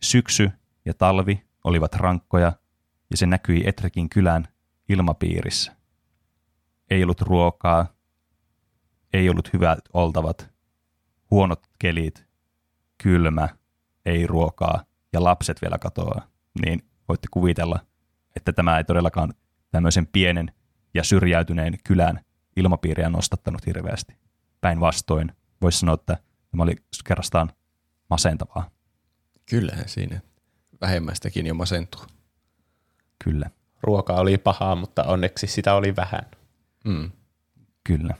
Syksy ja talvi olivat rankkoja ja se näkyi Etrekin kylän ilmapiirissä. Ei ollut ruokaa, ei ollut hyvät oltavat, huonot kelit, kylmä, ei ruokaa ja lapset vielä katoaa. Niin voitte kuvitella, että tämä ei todellakaan tämmöisen pienen ja syrjäytyneen kylän ilmapiiriä nostattanut hirveästi. Päinvastoin voisi sanoa, että tämä oli kerrastaan masentavaa. Kyllähän siinä vähemmästäkin jo masentuu. Kyllä, Ruoka oli pahaa, mutta onneksi sitä oli vähän. Mm. kyllä.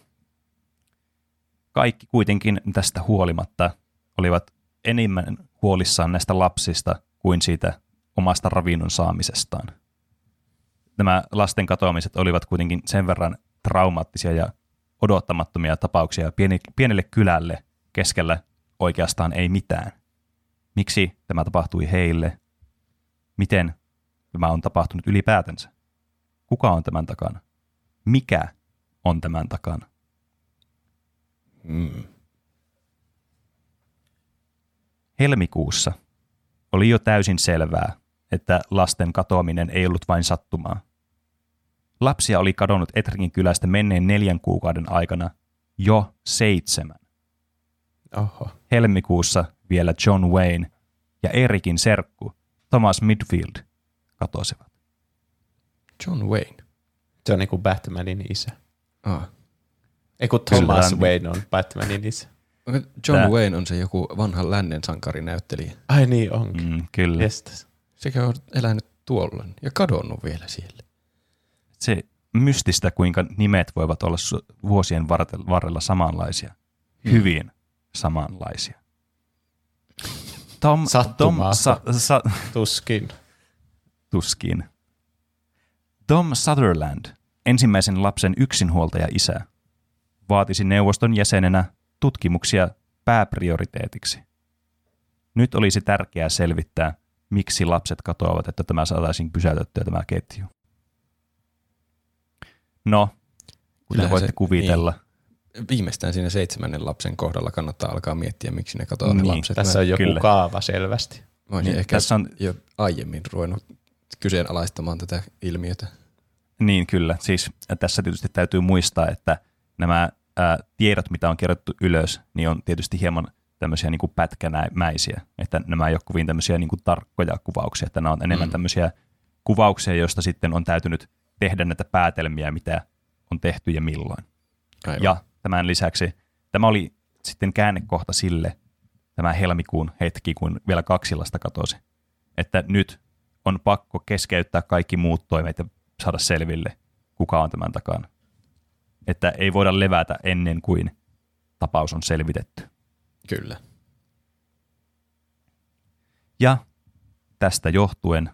Kaikki kuitenkin tästä huolimatta olivat enemmän huolissaan näistä lapsista kuin siitä omasta ravinnon saamisestaan. Nämä lasten katoamiset olivat kuitenkin sen verran traumaattisia ja odottamattomia tapauksia pieni, pienelle kylälle keskellä oikeastaan ei mitään. Miksi tämä tapahtui heille? Miten tämä on tapahtunut ylipäätänsä? Kuka on tämän takana? Mikä on tämän takana? Mm. Helmikuussa oli jo täysin selvää, että lasten katoaminen ei ollut vain sattumaa. Lapsia oli kadonnut Etrikin kylästä menneen neljän kuukauden aikana jo seitsemän. Oho. Helmikuussa vielä John Wayne ja Erikin serkku Thomas Midfield katosivat. John Wayne. Se on niinku Batmanin isä. Ah. Ei kun Kyllä, Thomas tämä- Wayne on Batmanin isä. John Tää- Wayne on se joku vanha lännen sankarinäyttelijä. Ai niin onkin. Mm, kyllä. Jestas. Sekä on elänyt tuolla ja kadonnut vielä siellä. Se mystistä, kuinka nimet voivat olla vuosien varrella samanlaisia. Hyvin samanlaisia. Tom, Tom sa, sa, Tuskin. tuskin. Tom Sutherland, ensimmäisen lapsen yksinhuoltaja isä, vaatisi neuvoston jäsenenä tutkimuksia pääprioriteetiksi. Nyt olisi tärkeää selvittää, miksi lapset katoavat, että tämä saataisiin pysäytettyä tämä ketju. No, kuten voitte se- kuvitella, Viimeistään siinä seitsemännen lapsen kohdalla kannattaa alkaa miettiä, miksi ne katoaa ne Niin, lapset. Tässä on joku kyllä. kaava selvästi. Mä olisin Niin, ehkä tässä on- jo aiemmin ruvennut kyseenalaistamaan tätä ilmiötä. Niin kyllä, siis tässä tietysti täytyy muistaa, että nämä ää, tiedot, mitä on kirjoittu ylös, niin on tietysti hieman tämmöisiä niin kuin pätkänämäisiä, että nämä ei ole kovin tämmöisiä niin kuin tarkkoja kuvauksia, että nämä on enemmän Mm. mm. tämmöisiä kuvauksia, joista sitten on täytynyt tehdä näitä päätelmiä, mitä on tehty ja milloin. Aivan. Ja tämän lisäksi tämä oli sitten käännekohta sille, tämä helmikuun hetki, kun vielä kaksi lasta katosi. Että nyt on pakko keskeyttää kaikki muut toimet ja saada selville, kuka on tämän takana. Että ei voida levätä ennen kuin tapaus on selvitetty. Kyllä. Ja tästä johtuen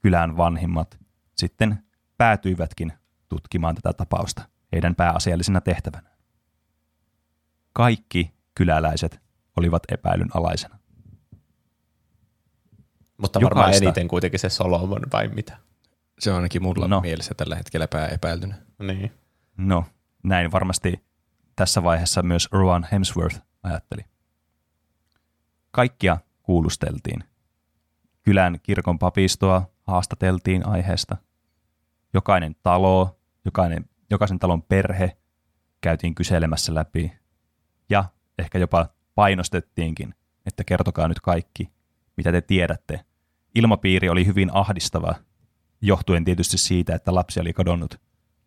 kylän vanhimmat sitten päätyivätkin tutkimaan tätä tapausta heidän pääasiallisena tehtävänä. Kaikki kyläläiset olivat epäilyn alaisena. Mutta varmaan Jokaista. eniten kuitenkin se Solomon vai mitä? Se on ainakin mulla No. no. mielessä tällä hetkellä pääepäiltynä. Niin. No, näin varmasti tässä vaiheessa myös Rowan Hemsworth ajatteli. Kaikkia kuulusteltiin. Kylän kirkon papistoa haastateltiin aiheesta. Jokainen talo, jokainen, jokaisen talon perhe käytiin kyselemässä läpi. Ja ehkä jopa painostettiinkin, että kertokaa nyt kaikki, mitä te tiedätte. Ilmapiiri oli hyvin ahdistava, johtuen tietysti siitä, että lapsi oli kadonnut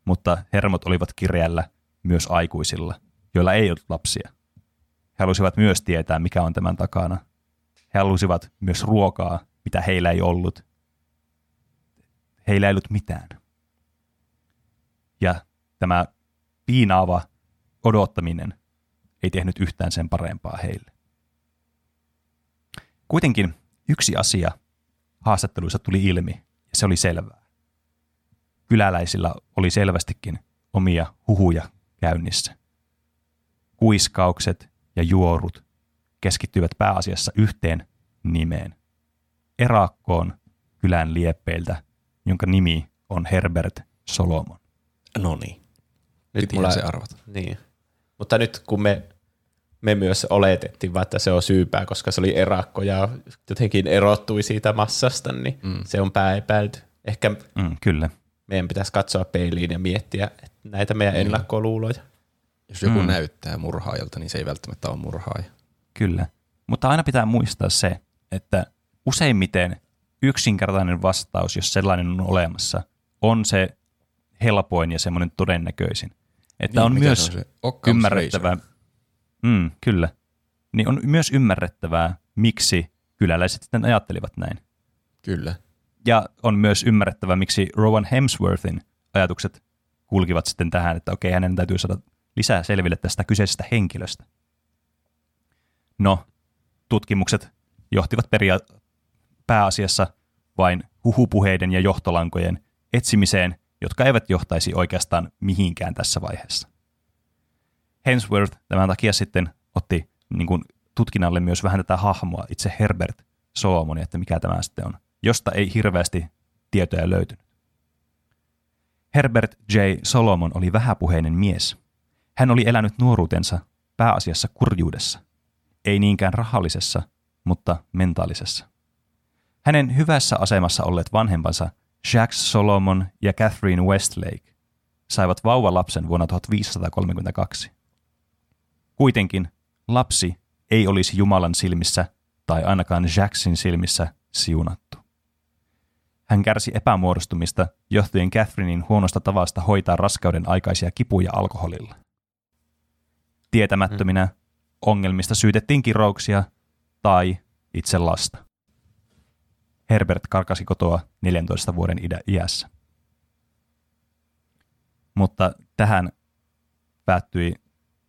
mutta hermot olivat kirjällä myös aikuisilla, joilla ei ollut lapsia. He halusivat myös tietää, mikä on tämän takana. He halusivat myös ruokaa, mitä heillä ei ollut. Heillä ei ollut mitään. Ja tämä piinaava odottaminen ei tehnyt yhtään sen parempaa heille. Kuitenkin yksi asia haastatteluissa tuli ilmi, ja se oli selvää kyläläisillä oli selvästikin omia huhuja käynnissä. Kuiskaukset ja juorut keskittyivät pääasiassa yhteen nimeen. Erakkoon kylän lieppeiltä, jonka nimi on Herbert Solomon. No niin. Nyt mulla, se arvata. Niin. Mutta nyt kun me, me myös oletettiin, että se on syypää, koska se oli erakko ja jotenkin erottui siitä massasta, niin mm. se on pääepäilty. Ehkä Mm, kyllä. meidän pitäisi katsoa peiliin ja miettiä että näitä meidän ennakkoluuloja. Jos joku Mm. mm. näyttää murhaajalta, niin se ei välttämättä ole murhaaja. Kyllä. Mutta aina pitää muistaa se, että useimmiten yksinkertainen vastaus, jos sellainen on olemassa, on se helpoin ja semmoinen todennäköisin. Että Niin, on myös se on se? Occam's ymmärrettävää, razor. Mm, kyllä, niin on myös ymmärrettävää, miksi kyläläiset sitten ajattelivat näin. Kyllä. Ja on myös ymmärrettävää, miksi Rowan Hemsworthin ajatukset kulkivat sitten tähän, että okei, hänen täytyy saada lisää selville tästä kyseisestä henkilöstä. No, tutkimukset johtivat peria- pääasiassa vain huhupuheiden ja johtolankojen etsimiseen, jotka eivät johtaisi oikeastaan mihinkään tässä vaiheessa. Hemsworth tämän takia sitten otti niin kuin, tutkinnalle myös vähän tätä hahmoa, itse Herbert Solomon, että mikä tämä sitten on, josta ei hirveästi tietoja löytynyt. Herbert J. Solomon oli vähäpuheinen mies. Hän oli elänyt nuoruutensa pääasiassa kurjuudessa. Ei niinkään rahallisessa, mutta mentaalisessa. Hänen hyvässä asemassa olleet vanhempansa Jacques Solomon ja Catherine Westlake saivat vauvalapsen vuonna 1532. Kuitenkin lapsi ei olisi Jumalan silmissä tai ainakaan Jacksin silmissä siunattu. Hän kärsi epämuodostumista johtuen Catherinein huonosta tavasta hoitaa raskauden aikaisia kipuja alkoholilla. Tietämättöminä ongelmista syytettiin kirouksia tai itse lasta. Herbert karkasi kotoa 14 vuoden idä- iässä. Mutta tähän päättyi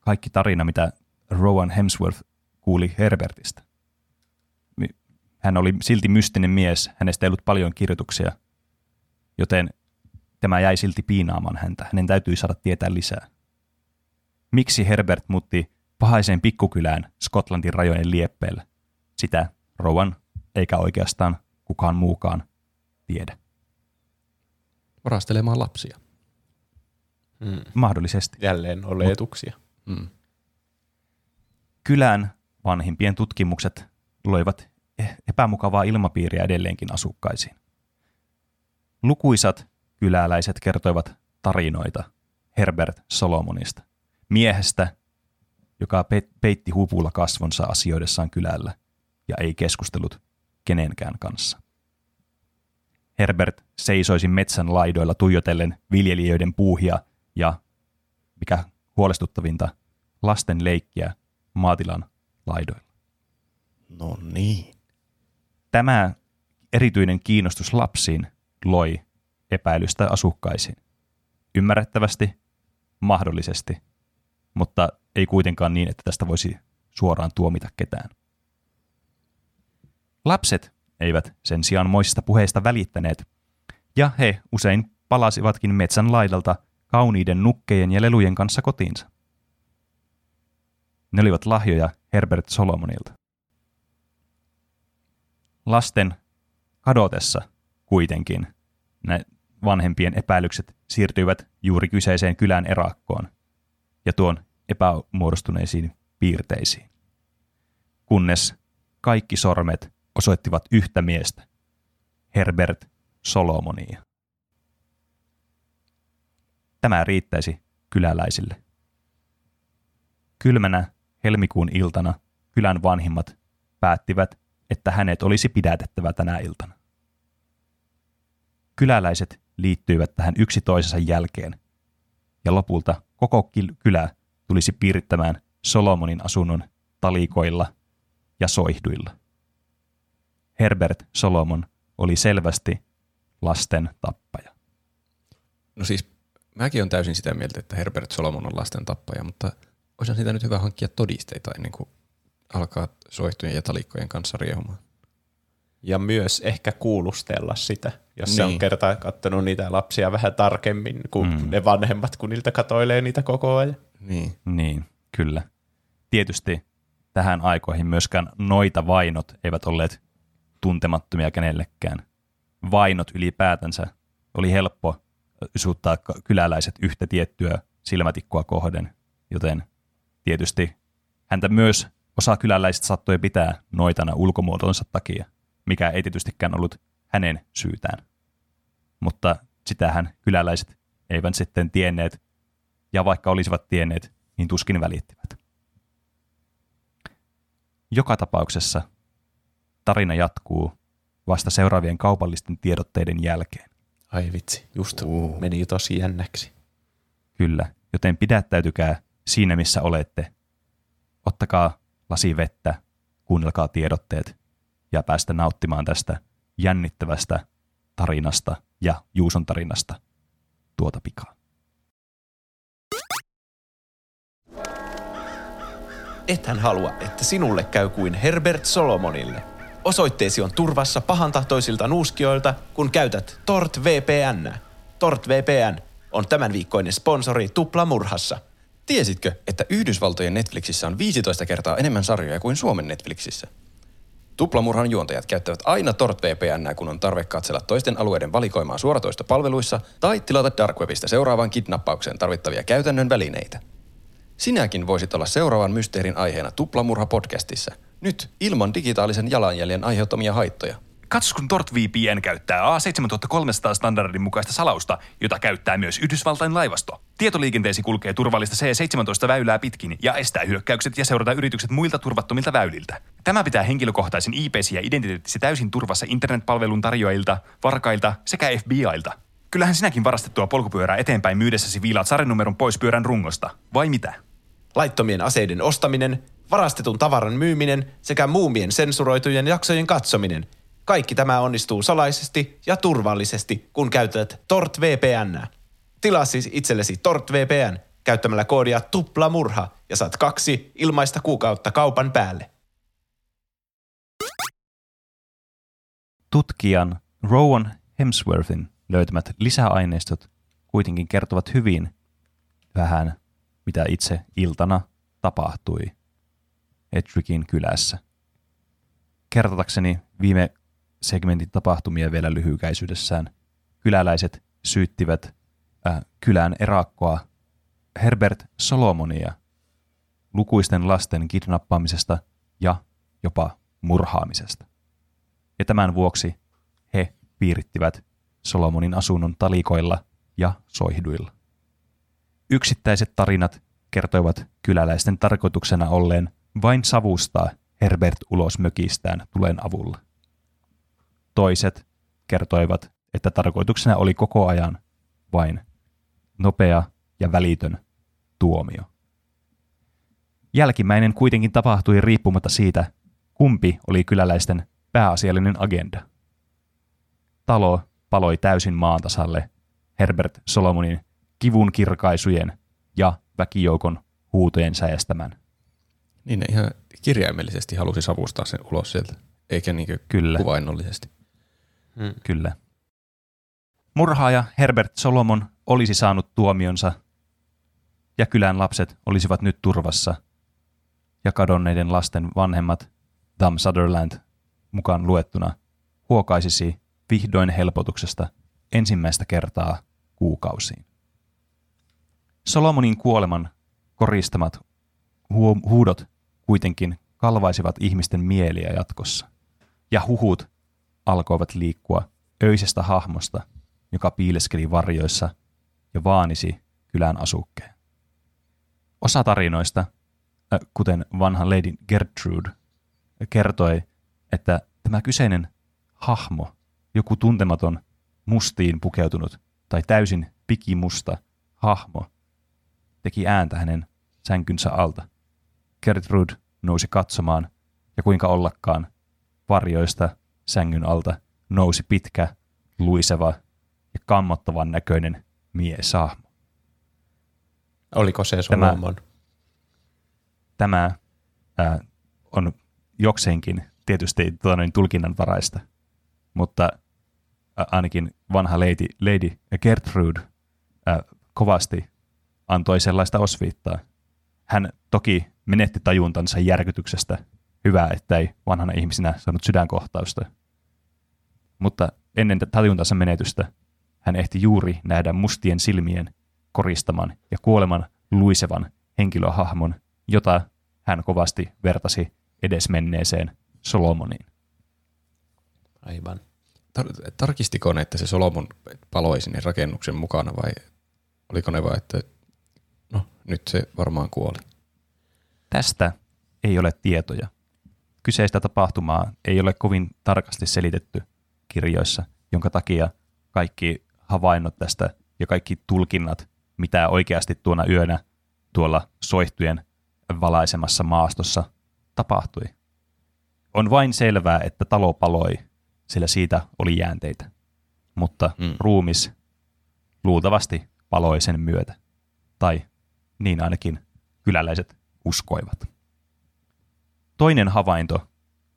kaikki tarina, mitä Rowan Hemsworth kuuli Herbertistä. Hän oli silti mystinen mies, hänestä ei ollut paljon kirjoituksia, joten tämä jäi silti piinaamaan häntä. Hänen täytyi saada tietää lisää. Miksi Herbert muutti pahaiseen pikkukylään Skotlantin rajojen lieppeellä? Sitä Rowan eikä oikeastaan kukaan muukaan tiedä. Varastelemaan lapsia. Mm. Mahdollisesti. Jälleen oletuksia. Mm. Kylän vanhimpien tutkimukset loivat eh- epämukavaa ilmapiiriä edelleenkin asukkaisiin. Lukuisat kyläläiset kertoivat tarinoita Herbert Solomonista, miehestä, joka pe- peitti hupulla kasvonsa asioidessaan kylällä ja ei keskustellut kenenkään kanssa. Herbert seisoisi metsän laidoilla tuijotellen viljelijöiden puuhia ja, mikä huolestuttavinta, lasten leikkiä maatilan laidoilla. No niin. Tämä erityinen kiinnostus lapsiin loi epäilystä asukkaisiin. Ymmärrettävästi, mahdollisesti, mutta ei kuitenkaan niin, että tästä voisi suoraan tuomita ketään. Lapset eivät sen sijaan moisista puheista välittäneet, ja he usein palasivatkin metsän laidalta kauniiden nukkejen ja lelujen kanssa kotiinsa. Ne olivat lahjoja Herbert Solomonilta. Lasten kadotessa kuitenkin ne vanhempien epäilykset siirtyivät juuri kyseiseen kylän erakkoon ja tuon epämuodostuneisiin piirteisiin. Kunnes kaikki sormet osoittivat yhtä miestä, Herbert Solomonia. Tämä riittäisi kyläläisille. Kylmänä helmikuun iltana kylän vanhimmat päättivät, että hänet olisi pidätettävä tänä iltana. Kyläläiset liittyivät tähän yksi toisensa jälkeen, ja lopulta koko kylä tulisi piirittämään Solomonin asunnon talikoilla ja soihduilla. Herbert Solomon oli selvästi lasten tappaja. No siis mäkin on täysin sitä mieltä, että Herbert Solomon on lasten tappaja, mutta olisi sitä nyt hyvä hankkia todisteita ennen kuin alkaa soihtujen ja talikkojen kanssa riehumaan. Ja myös ehkä kuulustella sitä, jos niin. se on Niin. kertaa katsonut niitä lapsia vähän tarkemmin kuin mm. ne vanhemmat, kun niiltä katoilee niitä koko ajan. Niin. Niin, kyllä. Tietysti tähän aikoihin myöskään noita vainot eivät olleet tuntemattomia kenellekään. Vainot ylipäätänsä oli helppo suuttaa kyläläiset yhtä tiettyä silmätikkua kohden, joten tietysti häntä myös osa kyläläisistä saattoi pitää noitana ulkomuotonsa takia, mikä ei tietystikään ollut hänen syytään. Mutta sitähän kyläläiset eivät sitten tienneet, ja vaikka olisivat tienneet, niin tuskin välittivät. Joka tapauksessa tarina jatkuu vasta seuraavien kaupallisten tiedotteiden jälkeen. Ai vitsi, just uh. meni tosi jännäksi. Kyllä, joten pidättäytykää siinä, missä olette. Ottakaa lasi vettä, kuunnelkaa tiedotteet ja päästä nauttimaan tästä jännittävästä tarinasta ja Juuson tarinasta tuota pikaa. Ethän halua, että sinulle käy kuin Herbert Solomonille. Osoitteesi on turvassa pahantahtoisilta nuuskijoilta, kun käytät Tort VPN. Tort VPN on tämän viikkoinen sponsori Tuplamurhassa. Tiesitkö, että Yhdysvaltojen Netflixissä on 15 kertaa enemmän sarjoja kuin Suomen Netflixissä? Tuplamurhan juontajat käyttävät aina TortVPN, kun on tarve katsella toisten alueiden valikoimaa suoratoistopalveluissa tai tilata Darkwebistä seuraavaan kidnappaukseen tarvittavia käytännön välineitä. Sinäkin voisit olla seuraavan mysteerin aiheena Tuplamurha-podcastissa. Nyt ilman digitaalisen jalanjäljen aiheuttamia haittoja. Katsos, kun TortVPN käyttää A7300 standardin mukaista salausta, jota käyttää myös Yhdysvaltain laivasto. Tietoliikenteesi kulkee turvallista C17-väylää pitkin ja estää hyökkäykset ja seurata yritykset muilta turvattomilta väyliltä. Tämä pitää henkilökohtaisen IPsi ja identiteettisi täysin turvassa internetpalvelun tarjoajilta, varkailta sekä FBIilta. Kyllähän sinäkin varastettua polkupyörää eteenpäin myydessäsi viilaat sarjanumeron pois pyörän rungosta. Vai mitä? Laittomien aseiden ostaminen, varastetun tavaran myyminen sekä muumien sensuroitujen jaksojen katsominen. Kaikki tämä onnistuu salaisesti ja turvallisesti, kun käytät Tort VPN. Tilaa siis itsellesi Tort VPN käyttämällä koodia TUPLAMURHA ja saat kaksi ilmaista kuukautta kaupan päälle. Tutkijan Rowan Hemsworthin löytämät lisäaineistot kuitenkin kertovat hyvin vähän, mitä itse iltana tapahtui Etrikin kylässä. Kertotakseni viime segmentin tapahtumia vielä lyhykäisyydessään, kyläläiset syyttivät äh, kylän erakkoa Herbert Solomonia lukuisten lasten kidnappaamisesta ja jopa murhaamisesta. Ja tämän vuoksi he piirittivät Solomonin asunnon talikoilla ja soihduilla. Yksittäiset tarinat kertoivat kyläläisten tarkoituksena olleen vain savustaa Herbert ulos mökistään tulen avulla. Toiset kertoivat, että tarkoituksena oli koko ajan vain nopea ja välitön tuomio. Jälkimmäinen kuitenkin tapahtui riippumatta siitä, kumpi oli kyläläisten pääasiallinen agenda. Talo paloi täysin maantasalle Herbert Solomonin kivun kirkaisujen ja väkijoukon huutojen säestämän. Niin ne ihan kirjaimellisesti halusi savustaa sen ulos sieltä, eikä niinkö Kyllä. kuvainnollisesti. Mm. Kyllä. Murhaaja Herbert Solomon olisi saanut tuomionsa ja kylän lapset olisivat nyt turvassa ja kadonneiden lasten vanhemmat Thumb Sutherland mukaan luettuna huokaisisi vihdoin helpotuksesta ensimmäistä kertaa kuukausiin. Solomonin kuoleman koristamat huudot kuitenkin kalvaisivat ihmisten mieliä jatkossa, ja huhut alkoivat liikkua öisestä hahmosta, joka piileskeli varjoissa ja vaanisi kylän asukkeen. Osa tarinoista, äh, kuten vanha Lady Gertrude, kertoi, että tämä kyseinen hahmo, joku tuntematon mustiin pukeutunut tai täysin pikimusta hahmo, teki ääntä hänen sänkynsä alta. Gertrude nousi katsomaan, ja kuinka ollakaan varjoista sängyn alta nousi pitkä, luiseva ja kammottavan näköinen mieshahmo. Oliko se Tämä- Solomon? Tämä ää, on jokseenkin tietysti tuota noin tulkinnanvaraista, mutta ää, ainakin vanha lady, lady Gertrude ää, kovasti antoi sellaista osviittaa. Hän toki menetti tajuntansa järkytyksestä. Hyvä, että ei vanhana ihmisenä saanut sydänkohtausta. Mutta ennen tajuntansa menetystä hän ehti juuri nähdä mustien silmien koristaman ja kuoleman luisevan henkilöhahmon, jota hän kovasti vertasi edesmenneeseen Solomoniin. Aivan. Tar- tarkistiko ne, että se Solomon paloi sinne rakennuksen mukana vai oliko ne vaan, että no nyt se varmaan kuoli? Tästä ei ole tietoja. Kyseistä tapahtumaa ei ole kovin tarkasti selitetty kirjoissa, jonka takia kaikki havainnot tästä ja kaikki tulkinnat, mitä oikeasti tuona yönä tuolla soihtujen valaisemassa maastossa tapahtui. On vain selvää, että talo paloi, sillä siitä oli jäänteitä. Mutta Mm. ruumis luultavasti paloi sen myötä. Tai niin ainakin kyläläiset uskoivat. Toinen havainto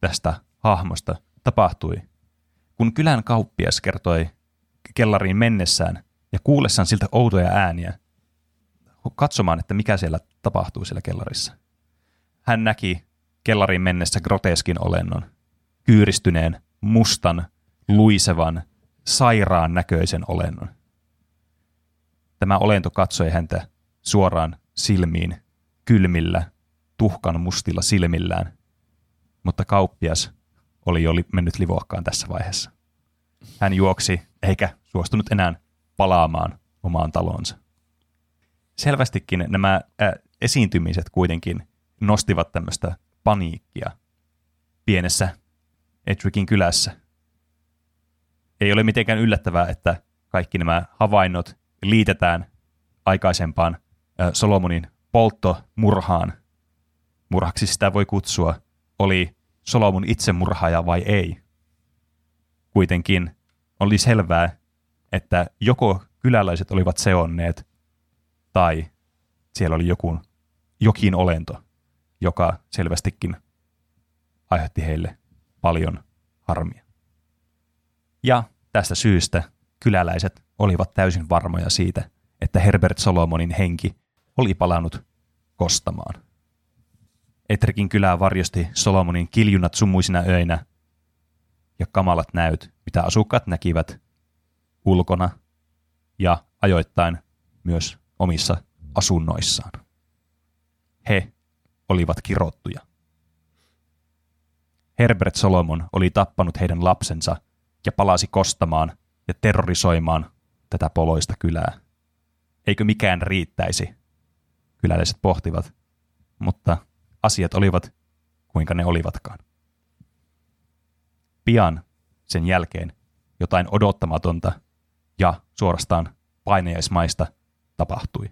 tästä hahmosta tapahtui, kun kylän kauppias kertoi kellariin mennessään ja kuullessaan siltä outoja ääniä katsomaan, että mikä siellä tapahtuu siellä kellarissa. Hän näki kellariin mennessä groteskin olennon, kyyristyneen, mustan, luisevan, sairaan näköisen olennon. Tämä olento katsoi häntä suoraan silmiin, kylmillä, tuhkan mustilla silmillään, mutta kauppias oli jo mennyt livohkaan tässä vaiheessa. Hän juoksi eikä suostunut enää palaamaan omaan talonsa. Selvästikin nämä äh, esiintymiset kuitenkin nostivat tämmöistä paniikkia pienessä Edrickin kylässä. Ei ole mitenkään yllättävää, että kaikki nämä havainnot liitetään aikaisempaan äh, Solomonin polttomurhaan. Murhaksi sitä voi kutsua, oli Solomon itse murhaaja vai ei. Kuitenkin oli selvää, että joko kyläläiset olivat seonneet tai siellä oli joku, jokin olento, joka selvästikin aiheutti heille paljon harmia. Ja tästä syystä kyläläiset olivat täysin varmoja siitä, että Herbert Solomonin henki palannut kostamaan. Etrikin kylää varjosti Solomonin kiljunat sumuisina öinä ja kamalat näyt, mitä asukkaat näkivät ulkona ja ajoittain myös omissa asunnoissaan. He olivat kirottuja. Herbert Solomon oli tappanut heidän lapsensa ja palasi kostamaan ja terrorisoimaan tätä poloista kylää. Eikö mikään riittäisi? Kyläläiset pohtivat, mutta asiat olivat kuinka ne olivatkaan. Pian sen jälkeen jotain odottamatonta ja suorastaan painajaismaista tapahtui.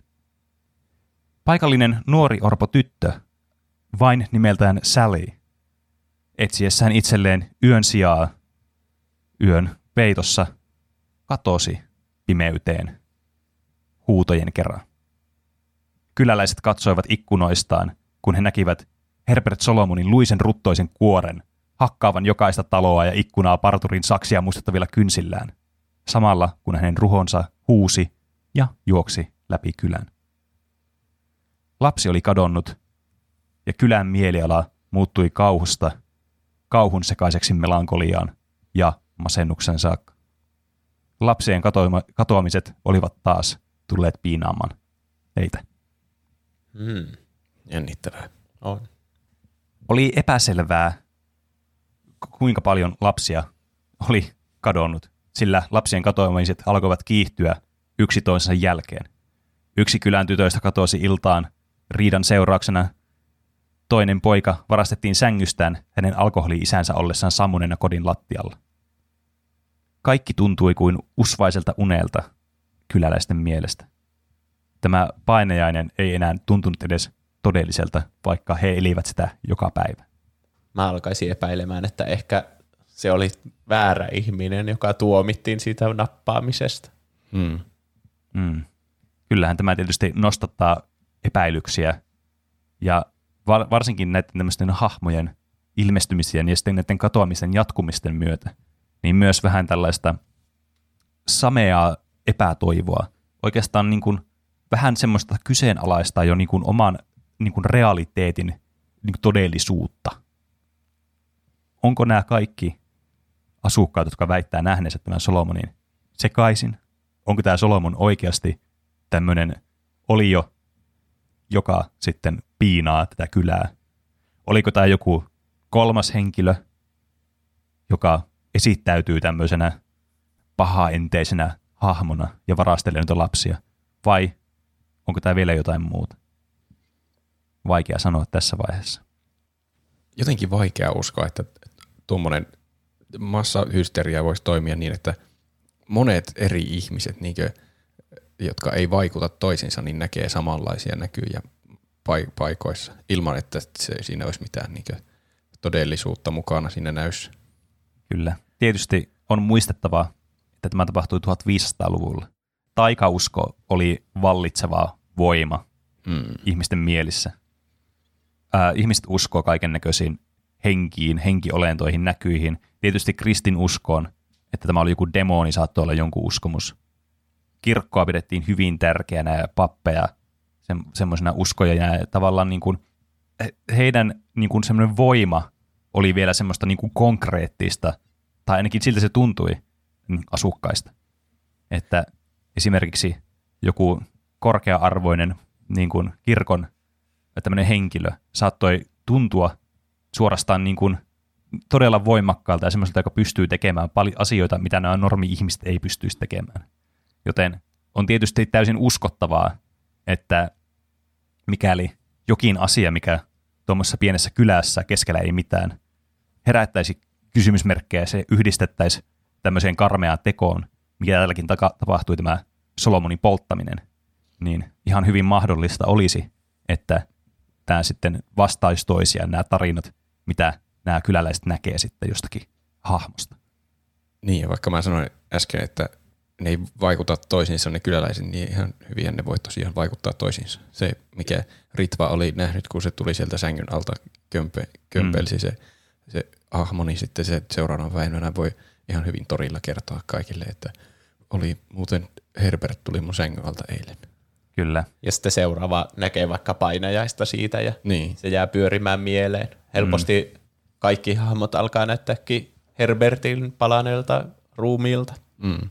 Paikallinen nuori orpo tyttö, vain nimeltään Sally, etsiessään itselleen yön sijaa yön peitossa, katosi pimeyteen huutojen kerran. Kyläläiset katsoivat ikkunoistaan, kun he näkivät Herbert Solomonin luisen ruttoisen kuoren hakkaavan jokaista taloa ja ikkunaa parturin saksia muistuttavilla kynsillään, samalla kun hänen ruhonsa huusi ja juoksi läpi kylän. Lapsi oli kadonnut, ja kylän mieliala muuttui kauhusta kauhun sekaiseksi melankoliaan ja masennuksen saakka. Lapsien katoamiset olivat taas tulleet piinaamaan heitä. Hmm. Jännittävää. On. Oli epäselvää, kuinka paljon lapsia oli kadonnut, sillä lapsien katoamiset alkoivat kiihtyä yksi toisensa jälkeen. Yksi kylän tytöistä katosi iltaan riidan seurauksena. Toinen poika varastettiin sängystään hänen alkoholi-isänsä ollessaan sammuneena kodin lattialla. Kaikki tuntui kuin usvaiselta unelta kyläläisten mielestä. Tämä painajainen ei enää tuntunut edes todelliselta, vaikka he elivät sitä joka päivä. Mä alkaisin epäilemään, että ehkä se oli väärä ihminen, joka tuomittiin siitä nappaamisesta. Mm. Mm. Kyllähän tämä tietysti nostattaa epäilyksiä ja var- varsinkin näiden tämmöisten hahmojen ilmestymisen ja sitten näiden katoamisen jatkumisten myötä, niin myös vähän tällaista sameaa epätoivoa. Oikeastaan niin kuin vähän semmoista kyseenalaista jo niin kuin oman niin kuin realiteetin niin kuin todellisuutta. Onko nämä kaikki asukkaat, jotka väittää nähneensä tämän Solomonin sekaisin? Onko tämä Solomon oikeasti tämmöinen olio, joka sitten piinaa tätä kylää? Oliko tämä joku kolmas henkilö, joka esittäytyy tämmöisenä pahaenteisenä hahmona ja varastelee niitä lapsia? Vai onko tämä vielä jotain muuta? Vaikea sanoa tässä vaiheessa. Jotenkin vaikea uskoa, että tuommoinen massahysteria voisi toimia niin, että monet eri ihmiset, niinkö, jotka ei vaikuta toisinsa, niin näkee samanlaisia näkyjä paikoissa ilman, että se, siinä olisi mitään niinkö, todellisuutta mukana siinä näyssä. Kyllä. Tietysti on muistettava, että tämä tapahtui 1500-luvulla. Taikausko oli vallitseva voima Mm. ihmisten mielissä. Ää, ihmiset uskoo kaiken näköisiin henkiin, henkiolentoihin, näkyihin. Tietysti kristin uskoon, että tämä oli joku demoni, saattoi olla jonkun uskomus. Kirkkoa pidettiin hyvin tärkeänä ja pappeja se, semmoisena uskojana ja tavallaan niin kuin, heidän niin kuin semmoinen voima oli vielä semmoista niin kuin konkreettista, tai ainakin siltä se tuntui niin asukkaista. Että esimerkiksi joku korkea-arvoinen niin kuin kirkon tämmöinen henkilö saattoi tuntua suorastaan niin kuin todella voimakkaalta ja semmoiselta, joka pystyy tekemään paljon asioita, mitä nämä normi-ihmiset ei pystyisi tekemään. Joten on tietysti täysin uskottavaa, että mikäli jokin asia, mikä tuommoisessa pienessä kylässä keskellä ei mitään, herättäisi kysymysmerkkejä ja se yhdistettäisiin tämmöiseen karmeaan tekoon, mikä täälläkin taka- tapahtui tämä Solomonin polttaminen, niin ihan hyvin mahdollista olisi, että tämä sitten vastaisi toisiaan nämä tarinat, mitä nämä kyläläiset näkee sitten jostakin hahmosta. Niin, ja vaikka mä sanoin äsken, että ne ei vaikuta toisiinsa ne kyläläiset, niin ihan hyvin ne voi tosiaan vaikuttaa toisiinsa. Se, mikä Ritva oli nähnyt, kun se tuli sieltä sängyn alta kömpe, kömpelsi mm. se, se hahmo, niin sitten se seuraavana päivänä voi ihan hyvin torilla kertoa kaikille, että oli muuten Herbert tuli mun sängyn alta eilen. Kyllä. Ja sitten seuraava näkee vaikka painajaista siitä ja Niin. se jää pyörimään mieleen. Helposti mm. kaikki hahmot alkaa näyttääkin Herbertin palaneelta ruumiilta. Mm.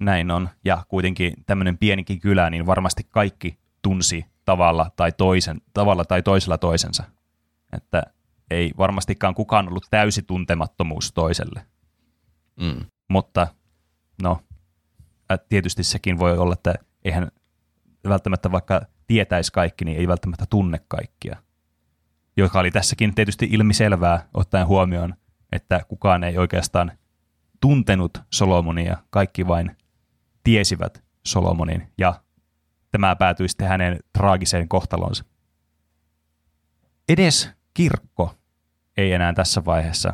Näin on. Ja kuitenkin tämmöinen pienikin kylä, niin varmasti kaikki tunsi tavalla tai, toisen, tavalla tai toisella toisensa. Että ei varmastikaan kukaan ollut täysi tuntemattomuus toiselle. Mm. Mutta no, tietysti sekin voi olla, että eihän välttämättä vaikka tietäisi kaikki, niin ei välttämättä tunne kaikkia. Joka oli tässäkin tietysti ilmiselvää ottaen huomioon, että kukaan ei oikeastaan tuntenut Solomonia, kaikki vain tiesivät Solomonin ja tämä päätyi sitten hänen traagiseen kohtalonsa. Edes kirkko ei enää tässä vaiheessa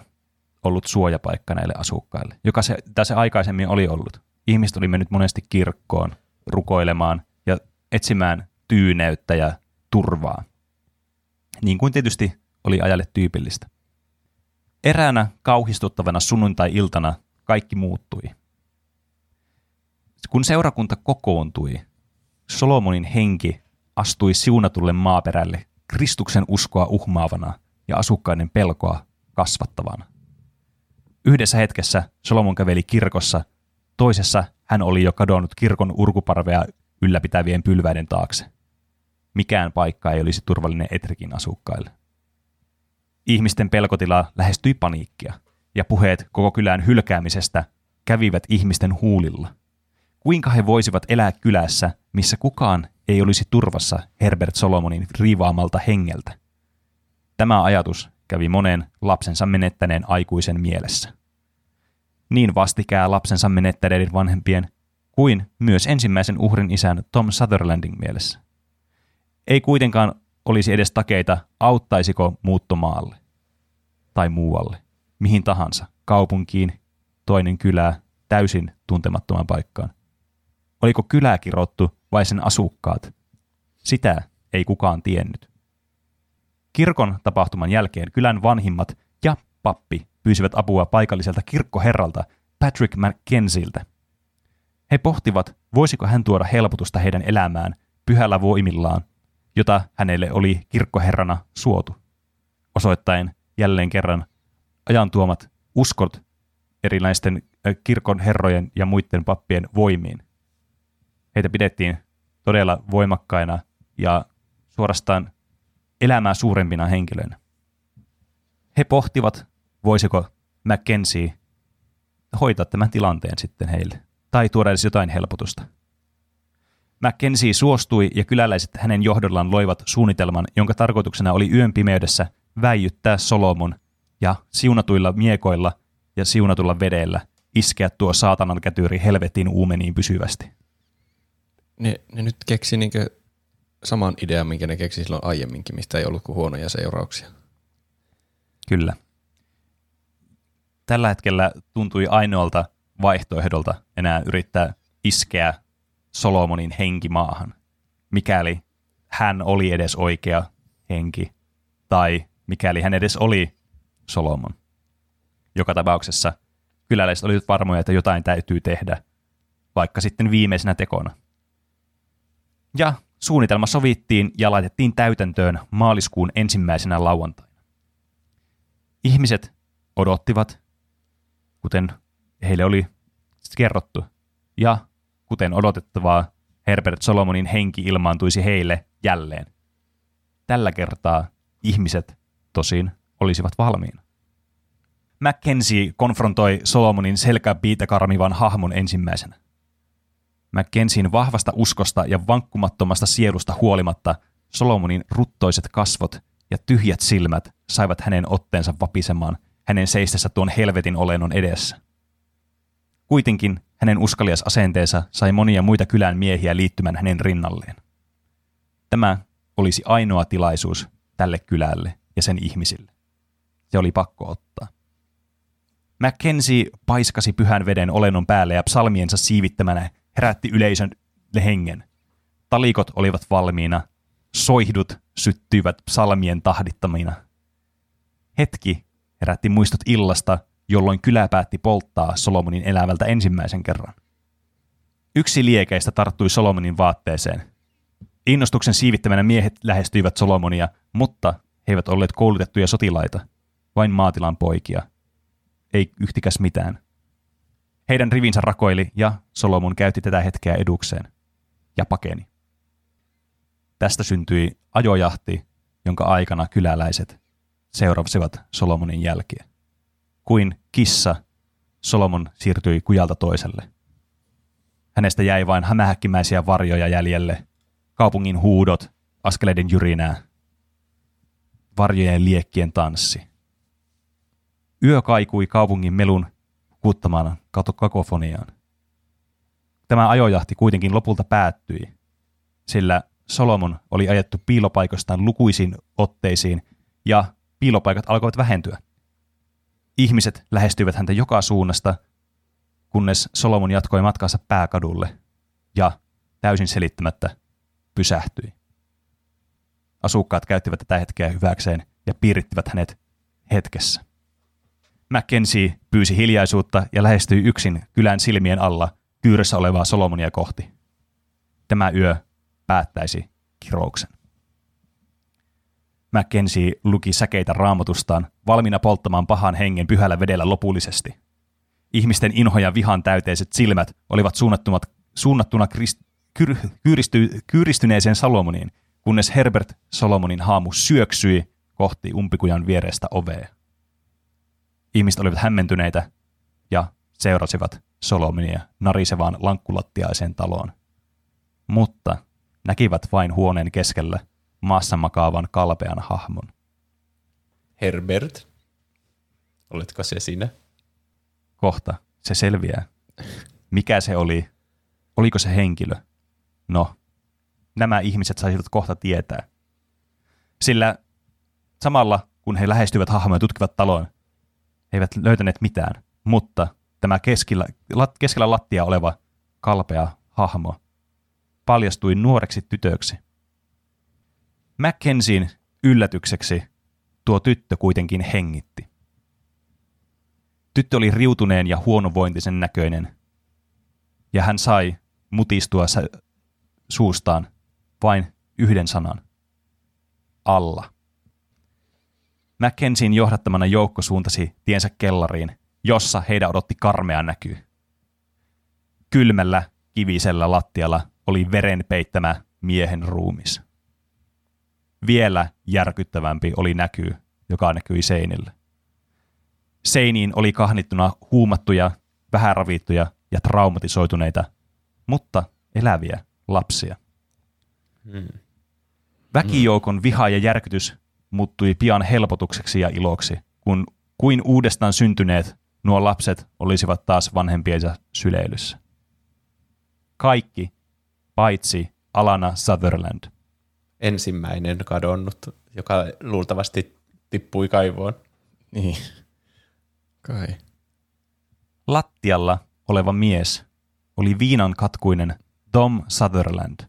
ollut suojapaikka näille asukkaille, joka se, tässä aikaisemmin oli ollut. Ihmiset oli mennyt monesti kirkkoon rukoilemaan etsimään tyyneyttä ja turvaa, niin kuin tietysti oli ajalle tyypillistä. Eräänä kauhistuttavana sunnuntai-iltana kaikki muuttui. Kun seurakunta kokoontui, Solomonin henki astui siunatulle maaperälle Kristuksen uskoa uhmaavana ja asukkaiden pelkoa kasvattavana. Yhdessä hetkessä Solomon käveli kirkossa, toisessa hän oli jo kadonnut kirkon urkuparvea ylläpitävien pylväiden taakse. Mikään paikka ei olisi turvallinen Etrikin asukkaille. Ihmisten pelkotila lähestyi paniikkia, ja puheet koko kylän hylkäämisestä kävivät ihmisten huulilla. Kuinka he voisivat elää kylässä, missä kukaan ei olisi turvassa Herbert Solomonin riivaamalta hengeltä? Tämä ajatus kävi monen lapsensa menettäneen aikuisen mielessä. Niin vastikää lapsensa menettäneiden vanhempien kuin myös ensimmäisen uhrin isän Tom Sutherlandin mielessä. Ei kuitenkaan olisi edes takeita, auttaisiko muuttomaalle tai muualle, mihin tahansa, kaupunkiin, toinen kylää, täysin tuntemattoman paikkaan. Oliko kylää kirottu vai sen asukkaat? Sitä ei kukaan tiennyt. Kirkon tapahtuman jälkeen kylän vanhimmat ja pappi pyysivät apua paikalliselta kirkkoherralta Patrick McKenziltä. He pohtivat, voisiko hän tuoda helpotusta heidän elämään pyhällä voimillaan, jota hänelle oli kirkkoherrana suotu, osoittaen jälleen kerran ajan tuomat uskot erilaisten kirkon herrojen ja muiden pappien voimiin. Heitä pidettiin todella voimakkaina ja suorastaan elämää suurempina henkilöinä. He pohtivat, voisiko Mackenzie hoitaa tämän tilanteen sitten heille, tai tuoda edes jotain helpotusta. Mackenzie suostui ja kyläläiset hänen johdollaan loivat suunnitelman, jonka tarkoituksena oli yön pimeydessä väijyttää Solomon ja siunatuilla miekoilla ja siunatulla vedellä iskeä tuo saatanan kätyri helvetin uumeniin pysyvästi. Ne, ne nyt keksi niinkö saman idean, minkä ne keksi silloin aiemminkin, mistä ei ollut kuin huonoja seurauksia. Kyllä. Tällä hetkellä tuntui ainoalta vaihtoehdolta enää yrittää iskeä Solomonin henki maahan, mikäli hän oli edes oikea henki, tai mikäli hän edes oli Solomon. Joka tapauksessa kyläläiset olivat varmoja, että jotain täytyy tehdä, vaikka sitten viimeisenä tekona. Ja suunnitelma sovittiin ja laitettiin täytäntöön maaliskuun ensimmäisenä lauantaina. Ihmiset odottivat, kuten heille oli kerrottu, ja kuten odotettavaa, Herbert Solomonin henki ilmaantuisi heille jälleen. Tällä kertaa ihmiset tosin olisivat valmiina. Mackenzie konfrontoi Solomonin selkäpiitä karmivan hahmon ensimmäisenä. Mackenzien vahvasta uskosta ja vankkumattomasta sielusta huolimatta Solomonin ruttoiset kasvot ja tyhjät silmät saivat hänen otteensa vapisemaan hänen seistessä tuon helvetin olennon edessä. Kuitenkin hänen uskalias asenteensa sai monia muita kylän miehiä liittymään hänen rinnalleen. Tämä olisi ainoa tilaisuus tälle kylälle ja sen ihmisille. Se oli pakko ottaa. Mackenzie paiskasi pyhän veden olennon päälle ja psalmiensa siivittämänä herätti yleisön hengen. Talikot olivat valmiina, soihdut syttyivät psalmien tahdittamina. Hetki herätti muistot illasta, jolloin kylä päätti polttaa Solomonin elävältä ensimmäisen kerran. Yksi liekeistä tarttui Solomonin vaatteeseen. Innostuksen siivittämänä miehet lähestyivät Solomonia, mutta he eivät olleet koulutettuja sotilaita, vain maatilan poikia. Ei yhtikäs mitään. Heidän rivinsä rakoili ja Solomon käytti tätä hetkeä edukseen ja pakeni. Tästä syntyi ajojahti, jonka aikana kyläläiset seurasivat Solomonin jälkiä. Kuin kissa, Solomon siirtyi kujalta toiselle. Hänestä jäi vain hämähäkkimäisiä varjoja jäljelle, kaupungin huudot, askeleiden jyrinää, varjojen liekkien tanssi. Yö kaikui kaupungin melun vakuuttamaan kakofoniaan. Tämä ajojahti kuitenkin lopulta päättyi, sillä Solomon oli ajettu piilopaikostaan lukuisiin otteisiin ja piilopaikat alkoivat vähentyä. Ihmiset lähestyivät häntä joka suunnasta, kunnes Solomon jatkoi matkansa pääkadulle ja täysin selittämättä pysähtyi. Asukkaat käyttivät tätä hetkeä hyväkseen ja piirittivät hänet hetkessä. Mackenzie pyysi hiljaisuutta ja lähestyi yksin kylän silmien alla kyyressä olevaa Solomonia kohti. Tämä yö päättäisi kirouksen. Mackenzie luki säkeitä raamatustaan, valmiina polttamaan pahan hengen pyhällä vedellä lopullisesti. Ihmisten inho ja vihan täyteiset silmät olivat suunnattuna krist, kyr, kyyristy, kyyristyneeseen Salomoniin, kunnes Herbert Solomonin haamu syöksyi kohti umpikujan vierestä ovea. Ihmiset olivat hämmentyneitä ja seurasivat Solomonia narisevaan lankkulattiaiseen taloon. Mutta näkivät vain huoneen keskellä maassa makaavan kalpean hahmon. Herbert, oletko se sinä? Kohta se selviää. Mikä se oli? Oliko se henkilö? No, nämä ihmiset saisivat kohta tietää. Sillä samalla, kun he lähestyivät hahmoja ja tutkivat taloon, he eivät löytäneet mitään, mutta tämä keskellä, lat, keskellä lattia oleva kalpea hahmo paljastui nuoreksi tytöksi. Mackenzien yllätykseksi tuo tyttö kuitenkin hengitti. Tyttö oli riutuneen ja huonovointisen näköinen, ja hän sai mutistua suustaan vain yhden sanan. Alla. Mackenzien johdattamana joukko suuntasi tiensä kellariin, jossa heidän odotti karmea näky. Kylmällä, kivisellä lattialla oli veren peittämä miehen ruumis. Vielä järkyttävämpi oli näky, joka näkyi seinille. Seiniin oli kahnittuna huumattuja, vähän ravittuja ja traumatisoituneita, mutta eläviä lapsia. Hmm. Väkijoukon viha ja järkytys muuttui pian helpotukseksi ja iloksi, kun kuin uudestaan syntyneet nuo lapset olisivat taas vanhempiensa syleilyssä. Kaikki, paitsi Alana Sutherland. Ensimmäinen kadonnut, joka luultavasti tippui kaivoon. Niin. Kai. Lattialla oleva mies oli viinan katkuinen Tom Sutherland,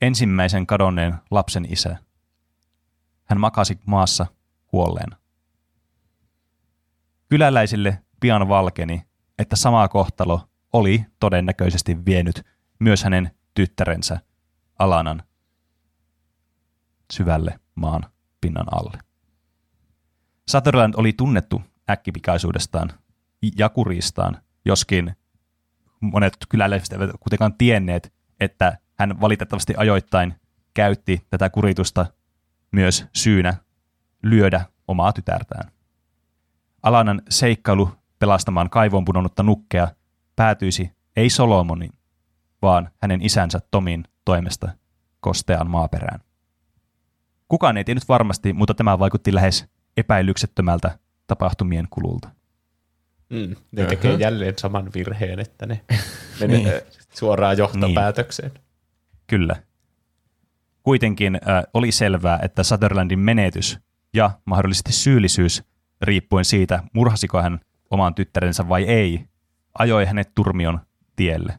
ensimmäisen kadonneen lapsen isä. Hän makasi maassa kuolleena. Kyläläisille pian valkeni, että sama kohtalo oli todennäköisesti vienyt myös hänen tyttärensä Alanan syvälle maan pinnan alle. Sutherland oli tunnettu äkkipikaisuudestaan ja kuristaan, joskin monet kyläläiset eivät kuitenkaan tienneet, että hän valitettavasti ajoittain käytti tätä kuritusta myös syynä lyödä omaa tytärtään. Alanan seikkailu pelastamaan kaivoon pudonnutta nukkea päätyisi ei Solomonin, vaan hänen isänsä Tomin toimesta kosteaan maaperään. Kukaan ei tiennyt varmasti, mutta tämä vaikutti lähes epäilyksettömältä tapahtumien kululta. Mm, ne uh-huh. tekee jälleen saman virheen, että ne menee niin. suoraan johtopäätökseen. Niin. Kyllä. Kuitenkin äh, oli selvää, että Sutherlandin menetys ja mahdollisesti syyllisyys, riippuen siitä, murhasiko hän oman tyttärensä vai ei, ajoi hänet turmion tielle.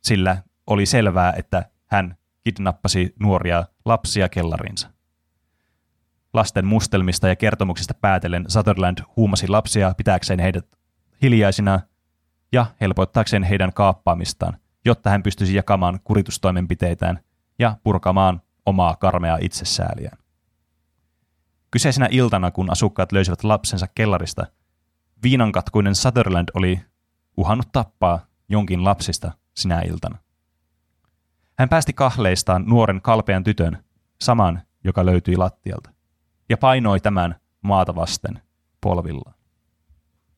Sillä oli selvää, että hän kidnappasi nuoria lapsia kellarinsa. Lasten mustelmista ja kertomuksista päätellen Sutherland huumasi lapsia pitääkseen heidät hiljaisina ja helpottaakseen heidän kaappaamistaan, jotta hän pystyisi jakamaan kuritustoimenpiteitään ja purkamaan omaa karmea itsesääliään. Kyseisenä iltana, kun asukkaat löysivät lapsensa kellarista, viinankatkuinen Sutherland oli uhannut tappaa jonkin lapsista sinä iltana. Hän päästi kahleistaan nuoren kalpean tytön, saman, joka löytyi lattialta, ja painoi tämän maata vasten polvillaan.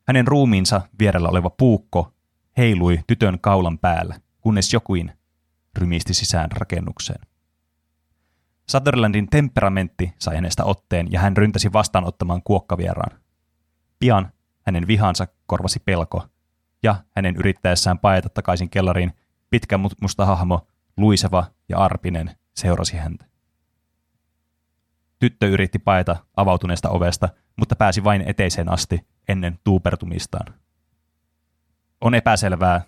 Hänen ruumiinsa vierellä oleva puukko heilui tytön kaulan päällä, kunnes jokuin rymisti sisään rakennukseen. Sutherlandin temperamentti sai hänestä otteen ja hän ryntäsi vastaanottamaan kuokkavieraan. Pian hänen vihansa korvasi pelko, ja hänen yrittäessään paeta takaisin kellariin pitkä musta hahmo, luiseva ja arpinen, seurasi häntä. Tyttö yritti paeta avautuneesta ovesta, mutta pääsi vain eteiseen asti ennen tuupertumistaan. On epäselvää,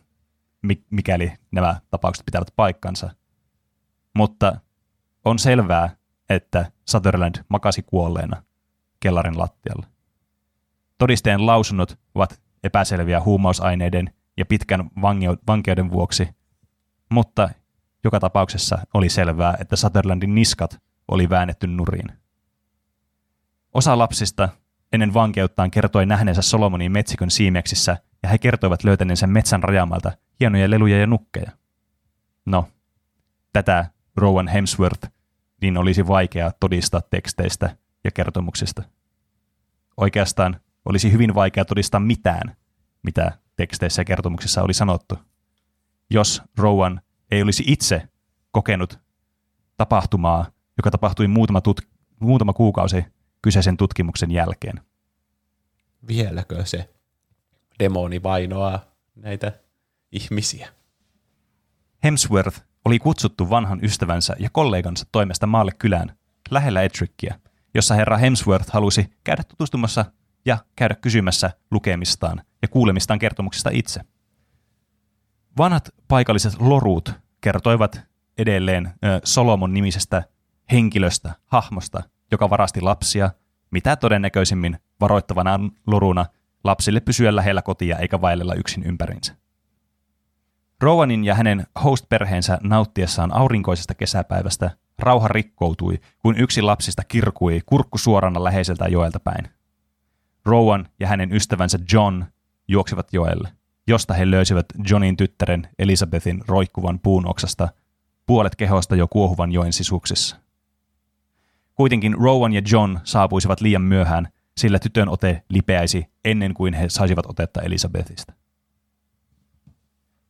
mikäli nämä tapaukset pitävät paikkansa, mutta on selvää, että Sutherland makasi kuolleena kellarin lattialla. Todisteen lausunnot ovat epäselviä huumausaineiden ja pitkän vankeuden vuoksi, mutta joka tapauksessa oli selvää, että Sutherlandin niskat oli väännetty nuriin. Osa lapsista ennen vankeuttaan kertoi nähneensä Solomonin metsikön siimeksissä ja he kertoivat löytäneensä metsän rajamalta hienoja leluja ja nukkeja. No, tätä Rowan Hemsworth niin olisi vaikea todistaa teksteistä ja kertomuksista. Oikeastaan olisi hyvin vaikea todistaa mitään, mitä teksteissä ja kertomuksissa oli sanottu, jos Rowan ei olisi itse kokenut tapahtumaa, joka tapahtui muutama, tut- muutama kuukausi kyseisen tutkimuksen jälkeen. Vieläkö se demoni vainoaa näitä ihmisiä? Hemsworth oli kutsuttu vanhan ystävänsä ja kollegansa toimesta maalle kylään, lähellä Ettrickia, jossa herra Hemsworth halusi käydä tutustumassa ja käydä kysymässä lukemistaan ja kuulemistaan kertomuksista itse. Vanhat paikalliset lorut kertoivat edelleen Solomon nimisestä henkilöstä, hahmosta, joka varasti lapsia, mitä todennäköisimmin varoittavana loruna lapsille pysyä lähellä kotia eikä vaellella yksin ympärinsä. Rowanin ja hänen host-perheensä nauttiessaan aurinkoisesta kesäpäivästä rauha rikkoutui, kun yksi lapsista kirkui kurkku suorana läheiseltä joelta päin. Rowan ja hänen ystävänsä John juoksivat joelle, josta he löysivät Johnin tyttären Elisabethin roikkuvan puun oksasta, puolet kehosta jo kuohuvan joen sisuksissa. Kuitenkin Rowan ja John saapuisivat liian myöhään, sillä tytön ote lipeäisi ennen kuin he saisivat otetta Elisabethista.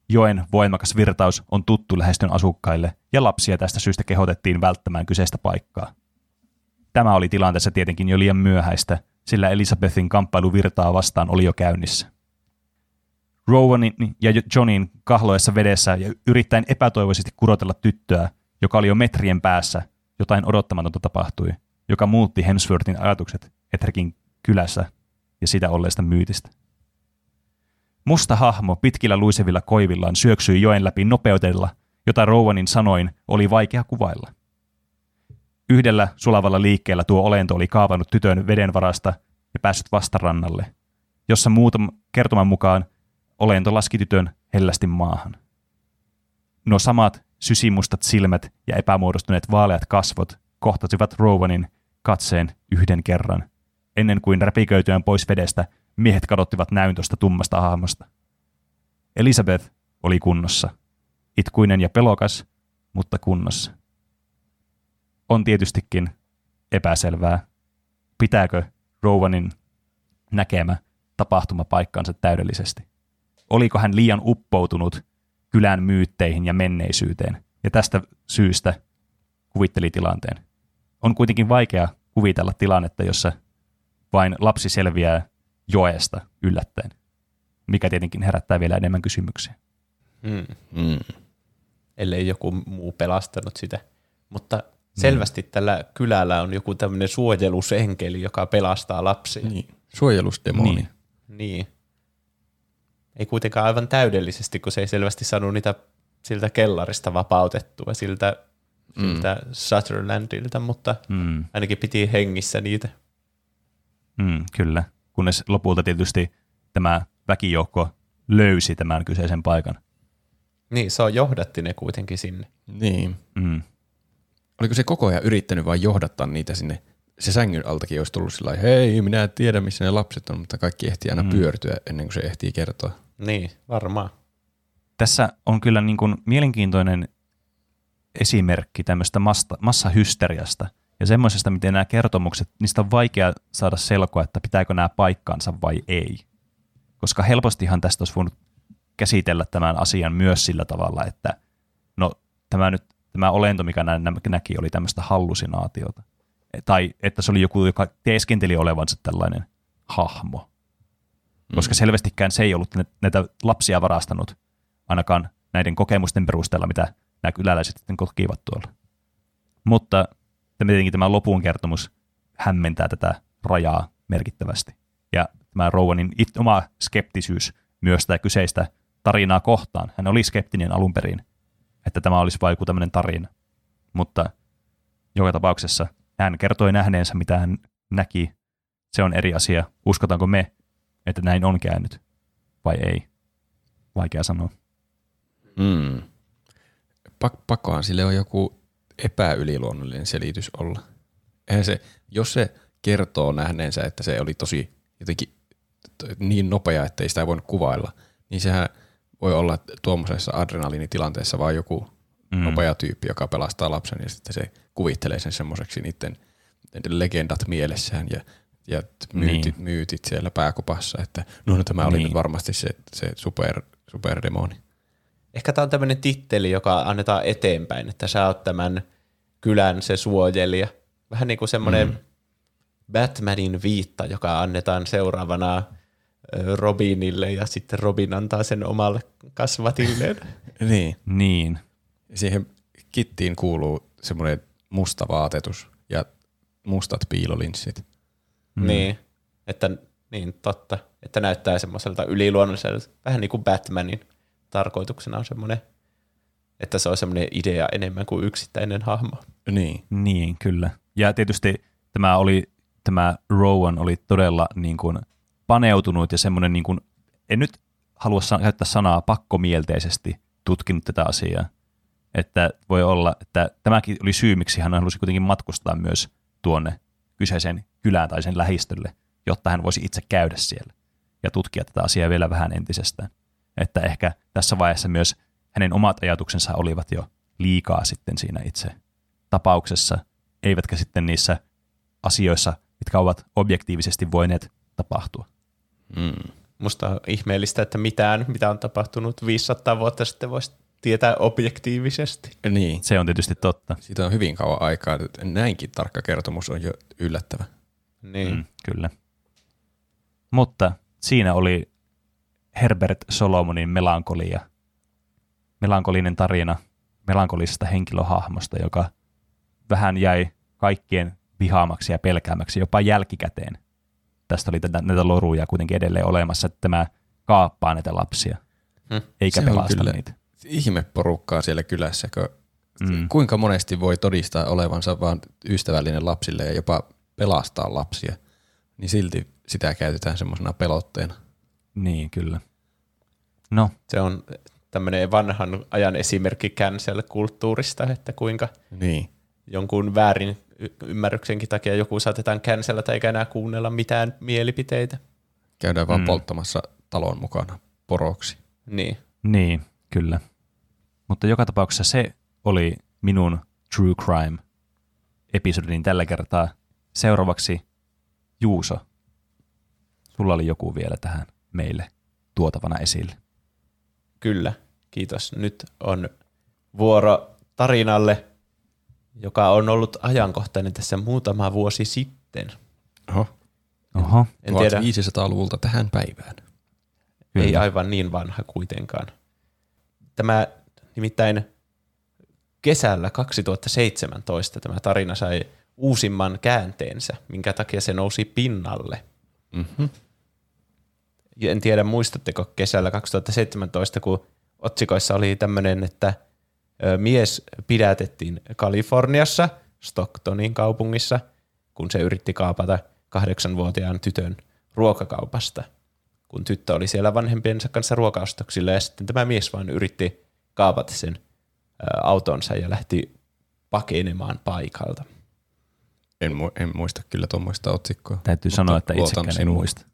Joen voimakas virtaus on tuttu lähestön asukkaille, ja lapsia tästä syystä kehotettiin välttämään kyseistä paikkaa. Tämä oli tilanteessa tietenkin jo liian myöhäistä, sillä Elisabethin kamppailu virtaa vastaan oli jo käynnissä. Rowanin ja Johnin kahloessa vedessä ja yrittäen epätoivoisesti kurotella tyttöä, joka oli jo metrien päässä, jotain odottamatonta tapahtui, joka muutti Hemsworthin ajatukset Etrekin kylässä ja sitä olleesta myytistä. Musta hahmo pitkillä luisevilla koivillaan syöksyi joen läpi nopeudella, jota Rowanin sanoin oli vaikea kuvailla. Yhdellä sulavalla liikkeellä tuo olento oli kaavannut tytön veden varasta ja päässyt vastarannalle, jossa muutaman kertoman mukaan olento laski tytön hellästi maahan. Nuo samat sysimustat silmät ja epämuodostuneet vaaleat kasvot kohtasivat Rowanin katseen yhden kerran, ennen kuin räpiköityään pois vedestä miehet kadottivat näyn tuosta tummasta hahmosta. Elisabeth oli kunnossa. Itkuinen ja pelokas, mutta kunnossa. On tietystikin epäselvää, pitääkö Rowanin näkemä tapahtuma paikkansa täydellisesti. Oliko hän liian uppoutunut kylän myytteihin ja menneisyyteen, ja tästä syystä kuvitteli tilanteen. On kuitenkin vaikea kuvitella tilannetta, jossa vain lapsi selviää joesta yllättäen, mikä tietenkin herättää vielä enemmän kysymyksiä. Mm. Mm. Ellei joku muu pelastanut sitä. Mutta selvästi mm. tällä kylällä on joku tämmöinen suojelusenkeli, joka pelastaa lapsia. Niin. Suojelusdemoni. Niin. niin. Ei kuitenkaan aivan täydellisesti, kun se ei selvästi saanut niitä siltä kellarista vapautettua, siltä, mm. siltä Sutherlandilta, mutta mm. ainakin piti hengissä niitä. Mm, kyllä kunnes lopulta tietysti tämä väkijoukko löysi tämän kyseisen paikan. Niin, se on johdatti ne kuitenkin sinne. Niin. Mm. Oliko se koko ajan yrittänyt vain johdattaa niitä sinne? Se sängyn altakin olisi tullut sillä hei, minä en tiedä missä ne lapset on, mutta kaikki ehtii aina mm. pyörtyä ennen kuin se ehtii kertoa. Niin, varmaan. Tässä on kyllä niin kuin mielenkiintoinen esimerkki tämmöistä massahysteriasta – ja semmoisesta, miten nämä kertomukset, niistä on vaikea saada selkoa, että pitääkö nämä paikkaansa vai ei. Koska helpostihan tästä olisi voinut käsitellä tämän asian myös sillä tavalla, että no tämä, nyt, tämä olento, mikä näki, oli tämmöistä hallusinaatiota. Tai että se oli joku, joka teeskenteli olevansa tällainen hahmo. Koska selvästikään se ei ollut nä- näitä lapsia varastanut, ainakaan näiden kokemusten perusteella, mitä nämä kyläläiset sitten kokivat tuolla. Mutta tietenkin tämä lopun kertomus hämmentää tätä rajaa merkittävästi. Ja tämä Rowanin it, oma skeptisyys myös tätä kyseistä tarinaa kohtaan. Hän oli skeptinen alun perin, että tämä olisi vain joku tämmöinen tarina. Mutta joka tapauksessa hän kertoi nähneensä, mitä hän näki. Se on eri asia. Uskotaanko me, että näin on käynyt vai ei? Vaikea sanoa. Mm. Pak- pakkohan sille on joku epäyliluonnollinen selitys olla. Eihän se, jos se kertoo nähneensä, että se oli tosi jotenkin niin nopea, että ei sitä voinut kuvailla, niin sehän voi olla tuommoisessa adrenaliinitilanteessa vaan joku mm. nopea tyyppi, joka pelastaa lapsen ja sitten se kuvittelee sen semmoiseksi niiden legendat mielessään ja, ja myytit, niin. myytit siellä pääkopassa, että no, no tämä oli Niin. nyt varmasti se, se super, superdemoni. Ehkä tämä on tämmöinen titteli, joka annetaan eteenpäin, että sä oot tämän kylän se suojelija. Vähän niin kuin semmoinen mm. Batmanin viitta, joka annetaan seuraavana Robinille ja sitten Robin antaa sen omalle kasvatilleen. Niin. Niin. Siihen kittiin kuuluu semmoinen musta vaatetus ja mustat piilolinssit. Mm. Niin, että niin totta, että näyttää semmoiselta yliluonnolliselta, vähän niin kuin Batmanin tarkoituksena on semmoinen, että se on semmoinen idea enemmän kuin yksittäinen hahmo. Niin. Niin, kyllä. Ja tietysti tämä oli, tämä Rowan oli todella niin kuin paneutunut ja semmoinen, niin kuin, en nyt halua sa- käyttää sanaa pakkomielteisesti tutkinut tätä asiaa. Että voi olla, että tämäkin oli syy, miksi hän halusi kuitenkin matkustaa myös tuonne kyseiseen kylään tai sen lähistölle, jotta hän voisi itse käydä siellä ja tutkia tätä asiaa vielä vähän entisestään. Että ehkä tässä vaiheessa myös hänen omat ajatuksensa olivat jo liikaa sitten siinä itse tapauksessa, eivätkä sitten niissä asioissa, mitkä ovat objektiivisesti voineet tapahtua. Mm. Musta on ihmeellistä, että mitään, mitä on tapahtunut 500 vuotta sitten, voisi tietää objektiivisesti. Niin. Se on tietysti totta. Siitä on hyvin kauan aikaa. että Näinkin tarkka kertomus on jo yllättävä. Niin. Mm, kyllä. Mutta siinä oli Herbert Solomonin melankolia. Melankolinen tarina melankolisesta henkilöhahmosta, joka vähän jäi kaikkien vihaamaksi ja pelkäämäksi jopa jälkikäteen. Tästä oli tätä, näitä loruja kuitenkin edelleen olemassa, että tämä kaappaa näitä lapsia, Hmm. eikä Se on pelasta kyllä- niitä. Ihme porukkaa siellä kylässä, kun Mm. kuinka monesti voi todistaa olevansa vaan ystävällinen lapsille ja jopa pelastaa lapsia, niin silti sitä käytetään semmoisena pelotteena. Niin, kyllä. No, Se on tämmöinen vanhan ajan esimerkki cancel-kulttuurista, että kuinka Niin. jonkun väärin ymmärryksenkin takia joku saatetaan cancelata eikä enää kuunnella mitään mielipiteitä. Käydään vaan Mm. polttamassa talon mukana poroksi. Niin. Niin, kyllä. Mutta joka tapauksessa se oli minun True Crime-episodini tällä kertaa. Seuraavaksi Juuso, sulla oli joku vielä tähän meille tuotavana esille. Kyllä, kiitos. Nyt on vuoro tarinalle, joka on ollut ajankohtainen tässä muutama vuosi sitten. Oho. Oho, En tiedä, 1500-luvulta tähän päivään. ei kyllä. aivan niin vanha kuitenkaan. Tämä nimittäin kesällä 2017 tämä tarina sai uusimman käänteensä, minkä takia se nousi pinnalle. Mm-hmm. En tiedä, muistatteko kesällä 2017, kun otsikoissa oli tämmöinen, että mies pidätettiin Kaliforniassa, Stocktonin kaupungissa, kun se yritti kaapata kahdeksanvuotiaan tytön ruokakaupasta, kun tyttö oli siellä vanhempiensa kanssa ruokaostoksilla ja sitten tämä mies vaan yritti kaapata sen autonsa ja lähti pakenemaan paikalta. En, mu- en muista kyllä tuommoista otsikkoa. Täytyy sanoa, että itsekään en sinuun. muista.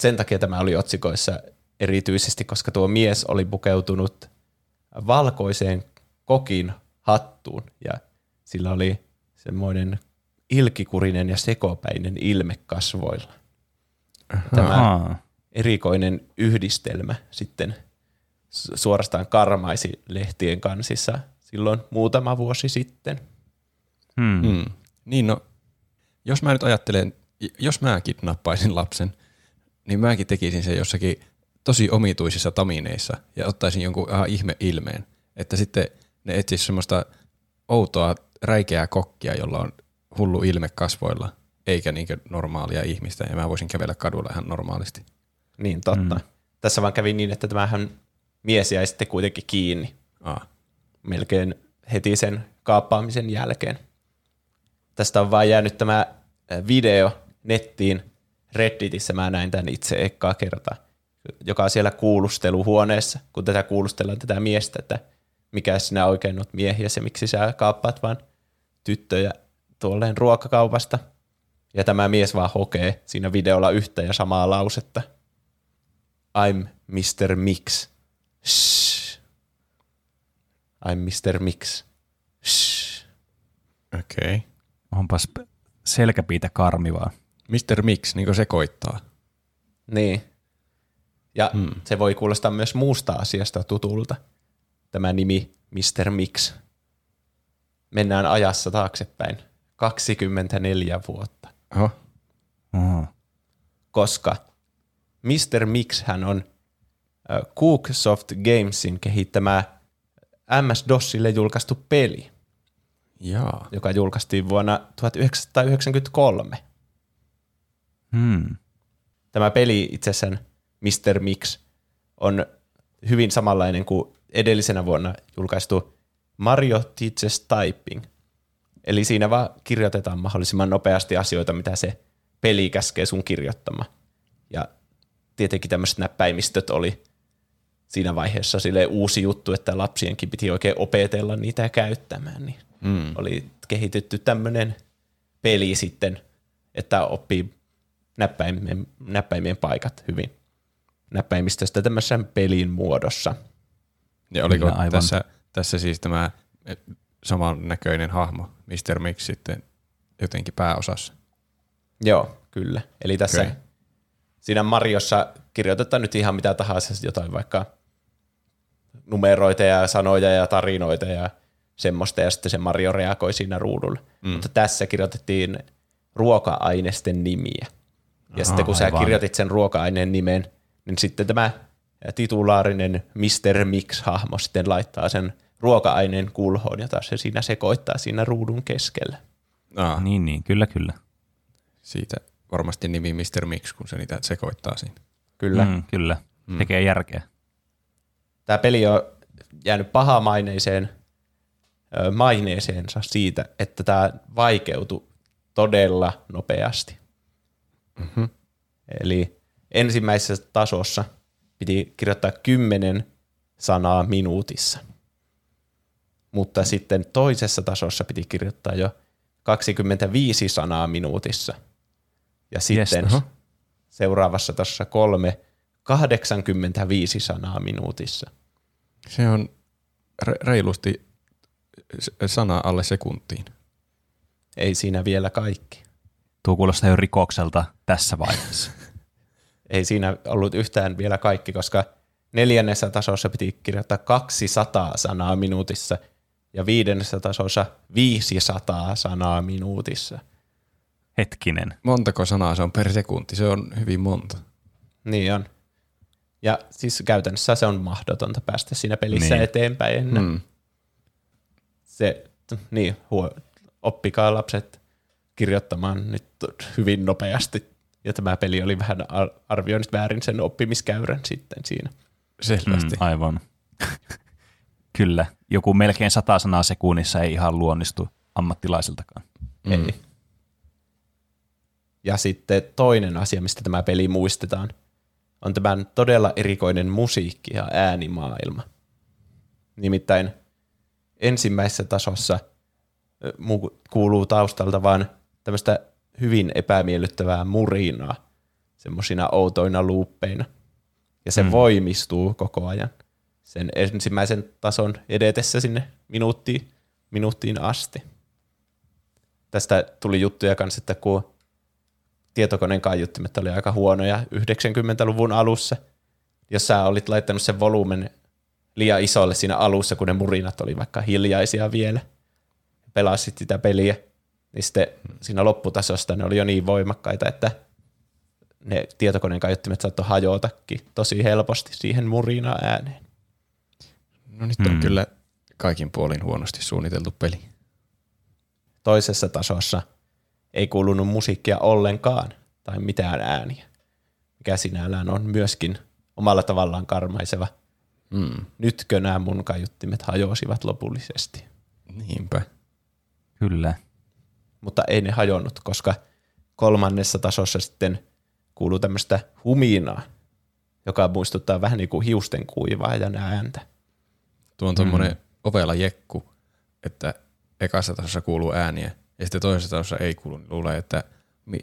sen takia tämä oli otsikoissa erityisesti, koska tuo mies oli pukeutunut valkoiseen kokin hattuun ja sillä oli semmoinen ilkikurinen ja sekopäinen ilme kasvoilla. Tämä Ahaa. erikoinen yhdistelmä sitten suorastaan karmaisi lehtien kansissa silloin muutama vuosi sitten. Hmm. Mm. Niin no, jos mä nyt ajattelen, jos mä kidnappaisin lapsen, niin mäkin tekisin sen jossakin tosi omituisissa tamineissa ja ottaisin jonkun ihan ihme ilmeen. Että sitten ne etsisi semmoista outoa räikeää kokkia, jolla on hullu ilme kasvoilla, eikä niinkö normaalia ihmistä, ja mä voisin kävellä kadulla ihan normaalisti. Niin, totta. Mm. Tässä vaan kävi niin, että tämähän mies jäi sitten kuitenkin kiinni Aa. melkein heti sen kaappaamisen jälkeen. Tästä on vaan jäänyt tämä video nettiin Redditissä, mä näin tämän itse ekkaa kertaa, joka on siellä kuulusteluhuoneessa, kun tätä kuulustellaan tätä miestä, että mikä sinä oikein olet miehiä ja miksi sä kaappaat vaan tyttöjä tuolleen ruokakaupasta. Ja tämä mies vaan hokee siinä videolla yhtä ja samaa lausetta. I'm Mr. Mix. Shh. I'm Mr. Mix. Shh. Okei. Okay. Onpas selkäpiitä karmivaa. Mr. Mix, niin sekoittaa. Niin. Ja hmm. se voi kuulostaa myös muusta asiasta tutulta. Tämä nimi Mr. Mix. Mennään ajassa taaksepäin. 24 vuotta. Oho. Oho. Koska Mr. Mix hän on Cooksoft Gamesin kehittämä MS-DOSille julkaistu peli, Jaa. joka julkaistiin vuonna 1993. Hmm. Tämä peli itsessään, Mr. Mix, on hyvin samanlainen kuin edellisenä vuonna julkaistu Mario Teaches Typing. Eli siinä vaan kirjoitetaan mahdollisimman nopeasti asioita, mitä se peli käskee sun kirjoittamaan. Ja tietenkin tämmöiset näppäimistöt oli siinä vaiheessa sille uusi juttu, että lapsienkin piti oikein opetella niitä käyttämään. Niin Mm. oli kehitetty tämmöinen peli sitten, että oppii näppäimien, näppäimien paikat hyvin näppäimistöstä tämmöisen pelin muodossa. Ja oliko Kyllä, aivan. tässä, tässä siis tämä eh, samannäköinen hahmo, Mr. Mix sitten jotenkin pääosassa? Joo, kyllä. Eli tässä okay. siinä Mariossa kirjoitetaan nyt ihan mitä tahansa, jotain vaikka numeroita ja sanoja ja tarinoita ja semmoista, ja sitten se Mario reagoi siinä ruudulla. Mm. Mutta tässä kirjoitettiin ruoka-ainesten nimiä. Ja Aha, sitten kun sä aivan. kirjoitit sen ruoka-aineen nimen, niin sitten tämä titulaarinen Mr. Mix-hahmo sitten laittaa sen ruoka-aineen kulhoon, jota se siinä sekoittaa siinä ruudun keskellä. Aa, Niin, niin, kyllä, kyllä. Siitä varmasti nimi Mr. Mix, kun se niitä sekoittaa siinä. Kyllä. Mm, kyllä. Mm. Tekee järkeä. Tämä peli on jäänyt pahamaineiseen maineeseensa siitä, että tämä vaikeutui todella nopeasti. Mm-hmm. Eli ensimmäisessä tasossa piti kirjoittaa 10 sanaa minuutissa. Mutta sitten toisessa tasossa piti kirjoittaa jo 25 sanaa minuutissa. Ja sitten Jes, oho. seuraavassa tasossa kolme 85 sanaa minuutissa. Se on re- reilusti sana alle sekuntiin. Ei siinä vielä kaikki. Tuo kuulostaa jo rikokselta tässä vaiheessa. Ei siinä ollut yhtään vielä kaikki, koska neljännessä tasossa piti kirjoittaa 200 sanaa minuutissa ja viidennessä tasossa 500 sanaa minuutissa. Hetkinen. Montako sanaa se on per sekunti? Se on hyvin monta. Niin on. Ja siis käytännössä se on mahdotonta päästä siinä pelissä Niin. eteenpäin ennen. Mm. Se, niin, huo, oppikaa lapset kirjoittamaan nyt hyvin nopeasti. Ja tämä peli oli vähän ar- arvioinut väärin sen oppimiskäyrän sitten siinä. Selvästi. Mm, aivan. kyllä. Joku melkein sata sanaa sekunnissa ei ihan luonnistu ammattilaisiltakaan. Mm. Ei. Ja sitten toinen asia, mistä tämä peli muistetaan, on tämän todella erikoinen musiikki ja äänimaailma. Nimittäin ensimmäisessä tasossa kuuluu taustalta vaan tämmöistä hyvin epämiellyttävää murinaa, semmoisina outoina luuppeina. Ja se mm. voimistuu koko ajan sen ensimmäisen tason edetessä sinne minuuttiin, minuuttiin asti. Tästä tuli juttuja kanssa, että kun tietokoneen kaiuttimet oli aika huonoja 90-luvun alussa, jos sä olit laittanut sen volyymen liian isolle siinä alussa, kun ne murinat oli vaikka hiljaisia vielä, pelasit sitä peliä, niin sitten siinä lopputasosta ne oli jo niin voimakkaita, että ne tietokoneen kaiuttimet saattoi hajotakin tosi helposti siihen murina ääneen. No nyt on kyllä kaikin puolin huonosti suunniteltu peli. Toisessa tasossa ei kuulunut musiikkia ollenkaan tai mitään ääniä, mikä sinällään on myöskin omalla tavallaan karmaiseva. Mm. Nytkö nämä mun kaiuttimet hajosivat lopullisesti? Niinpä. Kyllä. Mutta ei ne hajonnut, koska kolmannessa tasossa sitten kuuluu tämmöistä huminaa, joka muistuttaa vähän niin kuin hiusten kuivaa ja ääntä. Tuo on tuommoinen mm. ovela jekku, että ekassa tasossa kuuluu ääniä ja sitten toisessa tasossa ei kuulu. Niin luulee, että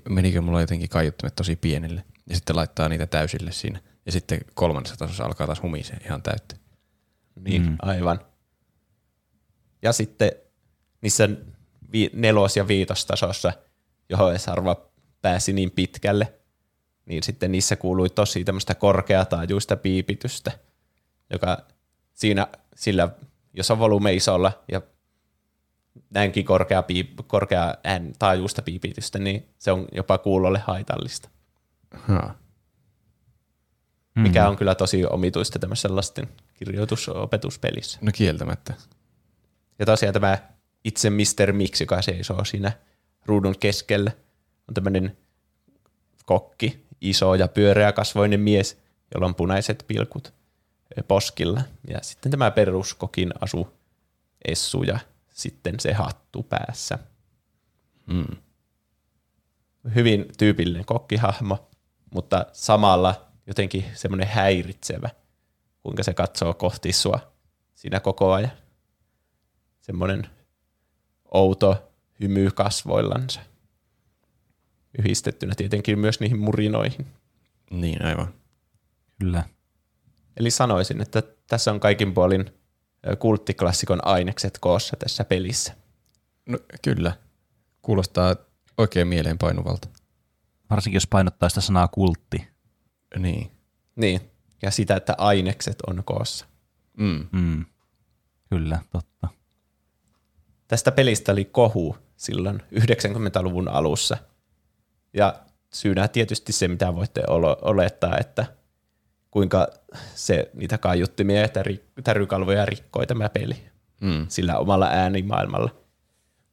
menikö mulla jotenkin kaiuttimet tosi pienille ja sitten laittaa niitä täysille siinä. Ja sitten kolmannessa tasossa alkaa taas humisee ihan täyttä. Niin, mm. aivan. Ja sitten niissä vi- nelos- ja viitostasossa, johon edes harva pääsi niin pitkälle, niin sitten niissä kuului tosi tämmöistä korkeataajuista piipitystä, joka siinä, sillä, jos on volume isolla ja näinkin korkea, piip, korkea ään, taajuista piipitystä, niin se on jopa kuulolle haitallista. Ha. Mikä on kyllä tosi omituista tämmöisessä lasten kirjoitusopetuspelissä. No kieltämättä. Ja tosiaan tämä itse Mr. Mix, joka seisoo siinä ruudun keskellä, on tämmöinen kokki, iso ja pyöreä kasvoinen mies, jolla on punaiset pilkut poskilla. Ja sitten tämä peruskokin asu Essu ja sitten se hattu päässä. Mm. Hyvin tyypillinen kokkihahmo, mutta samalla jotenkin semmoinen häiritsevä, kuinka se katsoo kohti sua siinä koko ajan. Semmoinen outo hymy kasvoillansa. Yhdistettynä tietenkin myös niihin murinoihin. Niin, aivan. Kyllä. Eli sanoisin, että tässä on kaikin puolin kulttiklassikon ainekset koossa tässä pelissä. No kyllä. Kuulostaa oikein mieleenpainuvalta. Varsinkin jos painottaa sitä sanaa kultti. Niin. Niin, ja sitä, että ainekset on koossa. Mm. Mm. Kyllä, totta. Tästä pelistä oli kohu silloin 90-luvun alussa. Ja syynä tietysti se, mitä voitte olettaa, että kuinka se niitä kaiuttimia ja tärykalvoja rikkoi tämä peli Mm. sillä omalla äänimaailmalla.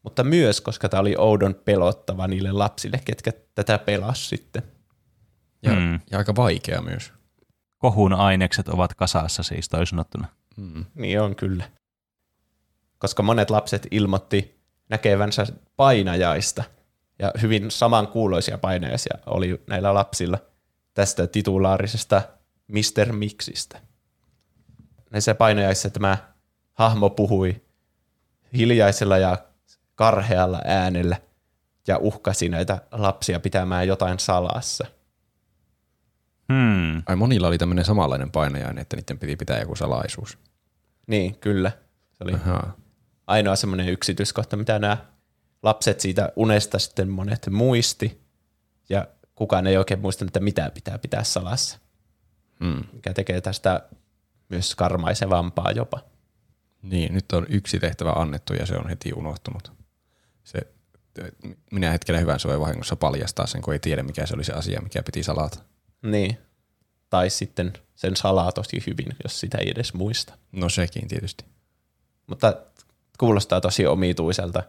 Mutta myös, koska tämä oli oudon pelottava niille lapsille, ketkä tätä pelas sitten. Ja, Mm. mm. ja aika vaikea myös. Kohun ainekset ovat kasassa siis toisin sanottuna. Mm. Niin on kyllä. Koska monet lapset ilmoitti näkevänsä painajaista, ja hyvin samankuuloisia painajaisia oli näillä lapsilla tästä titulaarisesta Mr. Mixistä. Näissä painajaisissa tämä hahmo puhui hiljaisella ja karhealla äänellä ja uhkasi näitä lapsia pitämään jotain salassa. Hmm. Ai monilla oli tämmöinen samanlainen painajainen, että niiden piti pitää joku salaisuus. Niin, kyllä. Se oli Ahaa. ainoa semmoinen yksityiskohta, mitä nämä lapset siitä unesta sitten monet muisti, ja kukaan ei oikein muistanut, että mitä pitää pitää salassa, Mm. mikä tekee tästä myös karmaisevampaa jopa. Niin, nyt on yksi tehtävä annettu ja se on heti unohtunut. Se, minä hetkellä hyvänsä voi vahingossa paljastaa sen, kun ei tiedä mikä se oli se asia, mikä piti salata. Niin. Tai sitten sen salaa tosi hyvin, jos sitä ei edes muista. No sekin tietysti. Mutta kuulostaa tosi omituiselta.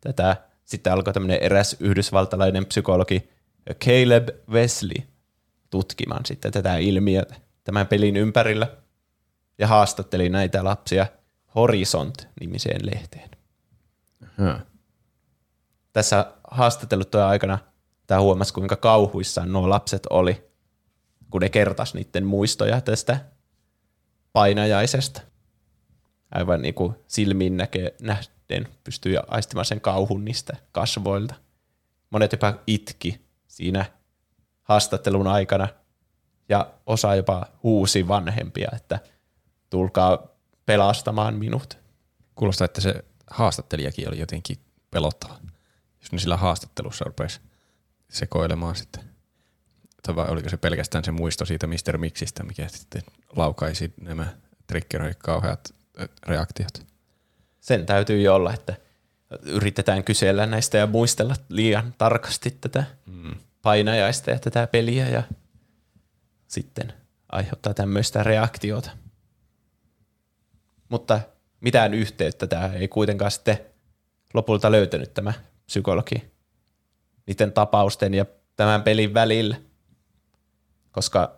Tätä sitten alkoi tämmöinen eräs yhdysvaltalainen psykologi Caleb Wesley tutkimaan sitten tätä ilmiötä tämän pelin ympärillä ja haastatteli näitä lapsia Horizont-nimiseen lehteen. Huh. Tässä haastatteluttujen aikana tämä huomasi, kuinka kauhuissaan nuo lapset oli, kun ne kertas niiden muistoja tästä painajaisesta. Aivan niin kuin silmiin näkee, nähden pystyy aistimaan sen kauhun niistä kasvoilta. Monet jopa itki siinä haastattelun aikana ja osa jopa huusi vanhempia, että tulkaa pelastamaan minut. Kuulostaa, että se haastattelijakin oli jotenkin pelottava. Jos ne sillä haastattelussa rupesi sekoilemaan sitten. Tai vai oliko se pelkästään se muisto siitä Mr. Mixistä, mikä sitten laukaisi nämä triggeroi kauheat reaktiot. Sen täytyy jo olla, että yritetään kysellä näistä ja muistella liian tarkasti tätä Mm. Painajaista ja tätä peliä ja sitten aiheuttaa tämmöistä reaktiota. Mutta mitään yhteyttä tämä ei kuitenkaan sitten lopulta löytänyt tämä psykologi niiden tapausten ja tämän pelin välillä, koska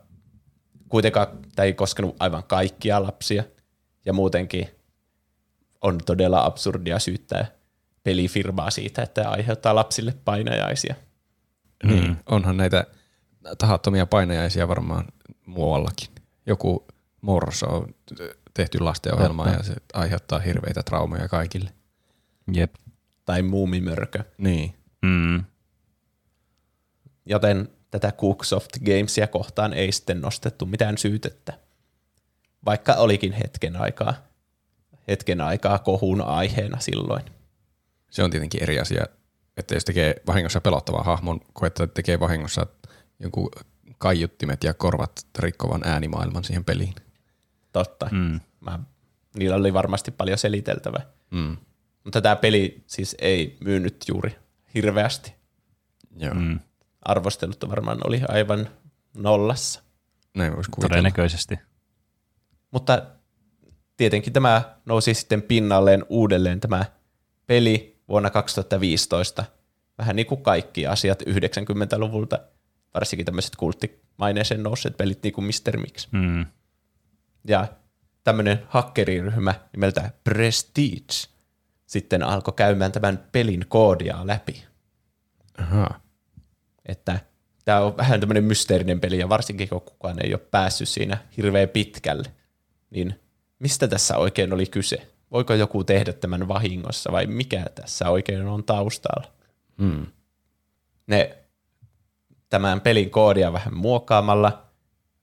kuitenkaan tämä ei koskenut aivan kaikkia lapsia ja muutenkin on todella absurdia syyttää pelifirmaa siitä, että aiheuttaa lapsille painajaisia. Niin, onhan näitä tahattomia painajaisia varmaan muuallakin. Joku morso on tehty lastenohjelmaa ja se aiheuttaa hirveitä traumoja kaikille. Jep. Tai muumimörkö. Niin. Mm. Joten tätä Cooksoft Gamesia kohtaan ei sitten nostettu mitään syytettä. Vaikka olikin hetken aikaa, hetken aikaa kohun aiheena silloin. Se on tietenkin eri asia, että jos tekee vahingossa pelottavan hahmon, kuin että tekee vahingossa jonkun kaiuttimet ja korvat rikkovan äänimaailman siihen peliin. Totta. Mm. Mä, niillä oli varmasti paljon seliteltävää. Mm. Mutta tämä peli siis ei myynyt juuri hirveästi. Joo. Mm. Arvostelut varmaan oli aivan nollassa. Näin voisi kuvitella. Todennäköisesti. Mutta tietenkin tämä nousi sitten pinnalleen uudelleen tämä peli vuonna 2015. Vähän niin kuin kaikki asiat 90-luvulta, varsinkin tämmöiset kulttimaineeseen nousseet pelit niin kuin Mr. Mix. Mm. Ja tämmöinen hakkeriryhmä nimeltä Prestige sitten alkoi käymään tämän pelin koodia läpi. Aha. Että tämä on vähän tämmöinen mysteerinen peli, ja varsinkin kun kukaan ei ole päässyt siinä hirveän pitkälle, niin mistä tässä oikein oli kyse? Voiko joku tehdä tämän vahingossa, vai mikä tässä oikein on taustalla? Mm. Ne tämän pelin koodia vähän muokkaamalla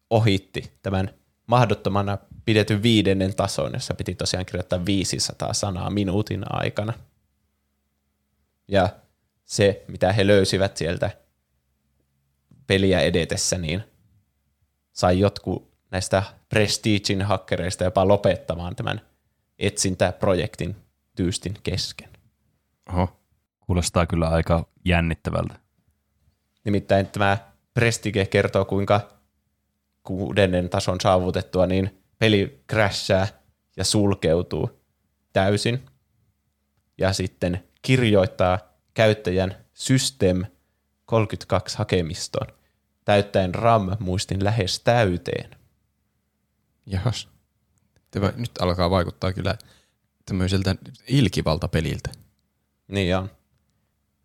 ohitti tämän mahdottomana pidetyn viidennen tason, jossa piti tosiaan kirjoittaa 500 sanaa minuutin aikana. Ja se, mitä he löysivät sieltä peliä edetessä, niin sai jotkut näistä Prestigein hakkereista jopa lopettamaan tämän etsintäprojektin tyystin kesken. Oho. Kuulostaa kyllä aika jännittävältä. Nimittäin tämä Prestige kertoo, kuinka kuudennen tason saavutettua, niin peli crashaa ja sulkeutuu täysin. Ja sitten kirjoittaa käyttäjän System 32 hakemiston täyttäen RAM-muistin lähes täyteen. Jahas. Tämä nyt alkaa vaikuttaa kyllä tämmöiseltä ilkivaltapeliltä. Niin on.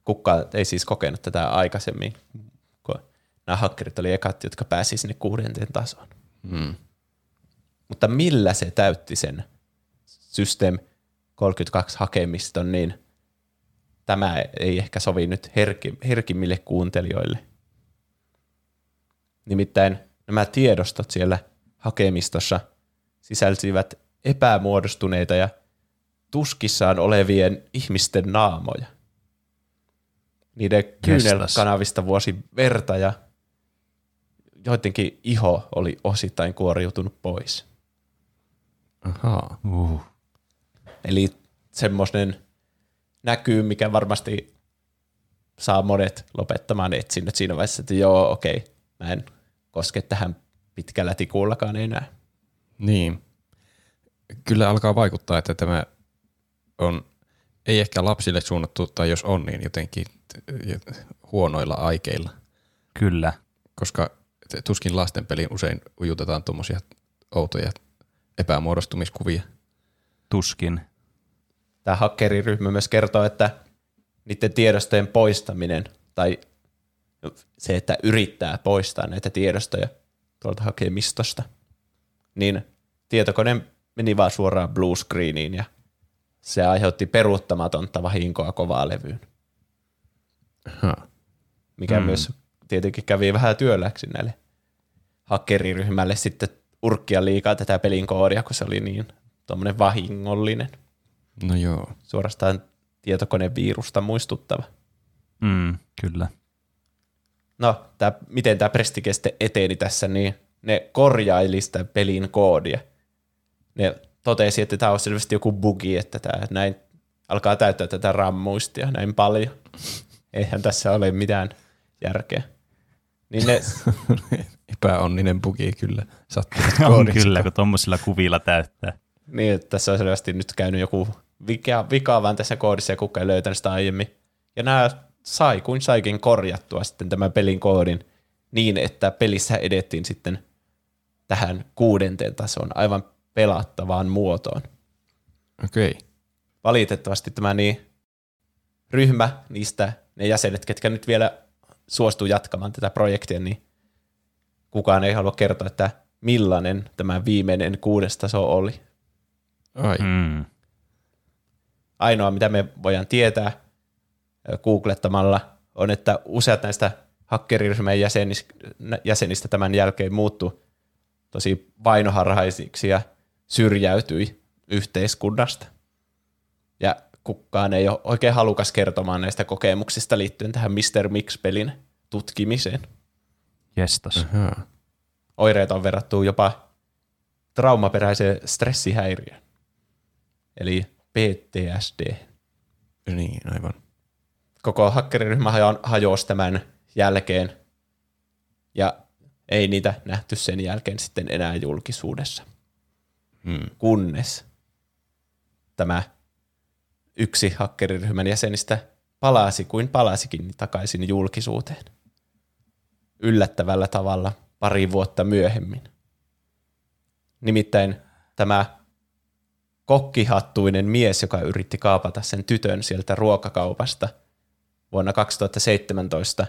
Kukaan ei siis kokenut tätä aikaisemmin, kun nämä hakkerit oli ekat, jotka pääsi sinne kuudenteen tasoon. Mm. Mutta millä se täytti sen System 32 hakemiston, niin tämä ei ehkä sovi nyt herki, herkimmille kuuntelijoille. Nimittäin nämä tiedostot siellä hakemistossa sisälsivät epämuodostuneita ja tuskissaan olevien ihmisten naamoja. Niiden kyynelkanavista vuosi verta ja joidenkin iho oli osittain kuoriutunut pois. Ahaa. Uh. Eli semmoinen näkyy, mikä varmasti saa monet lopettamaan etsinnät siinä vaiheessa, että joo, okei, mä en koske tähän pitkällä tikullakaan enää. Niin. Kyllä alkaa vaikuttaa, että tämä on ei ehkä lapsille suunnattu, tai jos on, niin jotenkin huonoilla aikeilla. Kyllä. Koska tuskin lasten peliin usein ujutetaan tuommoisia outoja epämuodostumiskuvia. Tuskin. Tämä hakkeriryhmä myös kertoo, että niiden tiedostojen poistaminen tai se, että yrittää poistaa näitä tiedostoja tuolta hakemistosta, niin tietokone meni vaan suoraan blue screeniin ja se aiheutti peruuttamatonta vahinkoa kovaa levyyn. Aha. Mikä mm. myös tietenkin kävi vähän työläksi näille hakkeriryhmälle sitten urkkia liikaa tätä pelin koodia, kun se oli niin tuommoinen vahingollinen. No joo. Suorastaan tietokonevirusta muistuttava. Mm, kyllä. No, tää, miten tämä Prestige sitten eteni tässä, niin ne korjaili sitä pelin koodia. Ne totesi, että tämä on selvästi joku bugi, että tämä näin alkaa täyttää tätä RAM-muistia näin paljon. Eihän tässä ole mitään järkeä. Niin ne, Epäonninen bugi kyllä sattunut On kyllä, kun tuommoisilla kuvilla täyttää. niin, että tässä on selvästi nyt käynyt joku vika, vika vaan tässä koodissa ja kuka ei löytänyt sitä aiemmin. Ja nämä sai kuin saikin korjattua sitten tämän pelin koodin niin, että pelissä edettiin sitten tähän kuudenteen tasoon aivan pelattavaan muotoon. Okei. Okay. valitettavasti tämä niin ryhmä niistä, ne jäsenet, ketkä nyt vielä suostuu jatkamaan tätä projektia, niin kukaan ei halua kertoa, että millainen tämä viimeinen kuudes taso oli. Ai. Mm. Ainoa, mitä me voidaan tietää googlettamalla, on, että useat näistä hakkeriryhmän jäsenistä, jäsenistä tämän jälkeen muuttu tosi vainoharhaisiksi ja syrjäytyi yhteiskunnasta. Ja kukaan ei ole oikein halukas kertomaan näistä kokemuksista liittyen tähän Mr. Mix-pelin tutkimiseen. Jestas. Ahaa. Oireet on verrattu jopa traumaperäiseen stressihäiriöön, eli PTSD. Niin, aivan. Koko hakkeriryhmä hajo- hajosi tämän jälkeen, ja ei niitä nähty sen jälkeen sitten enää julkisuudessa. Hmm. kunnes tämä yksi hakkeriryhmän jäsenistä palasi kuin palasikin takaisin julkisuuteen. Yllättävällä tavalla pari vuotta myöhemmin. Nimittäin tämä kokkihattuinen mies, joka yritti kaapata sen tytön sieltä ruokakaupasta vuonna 2017,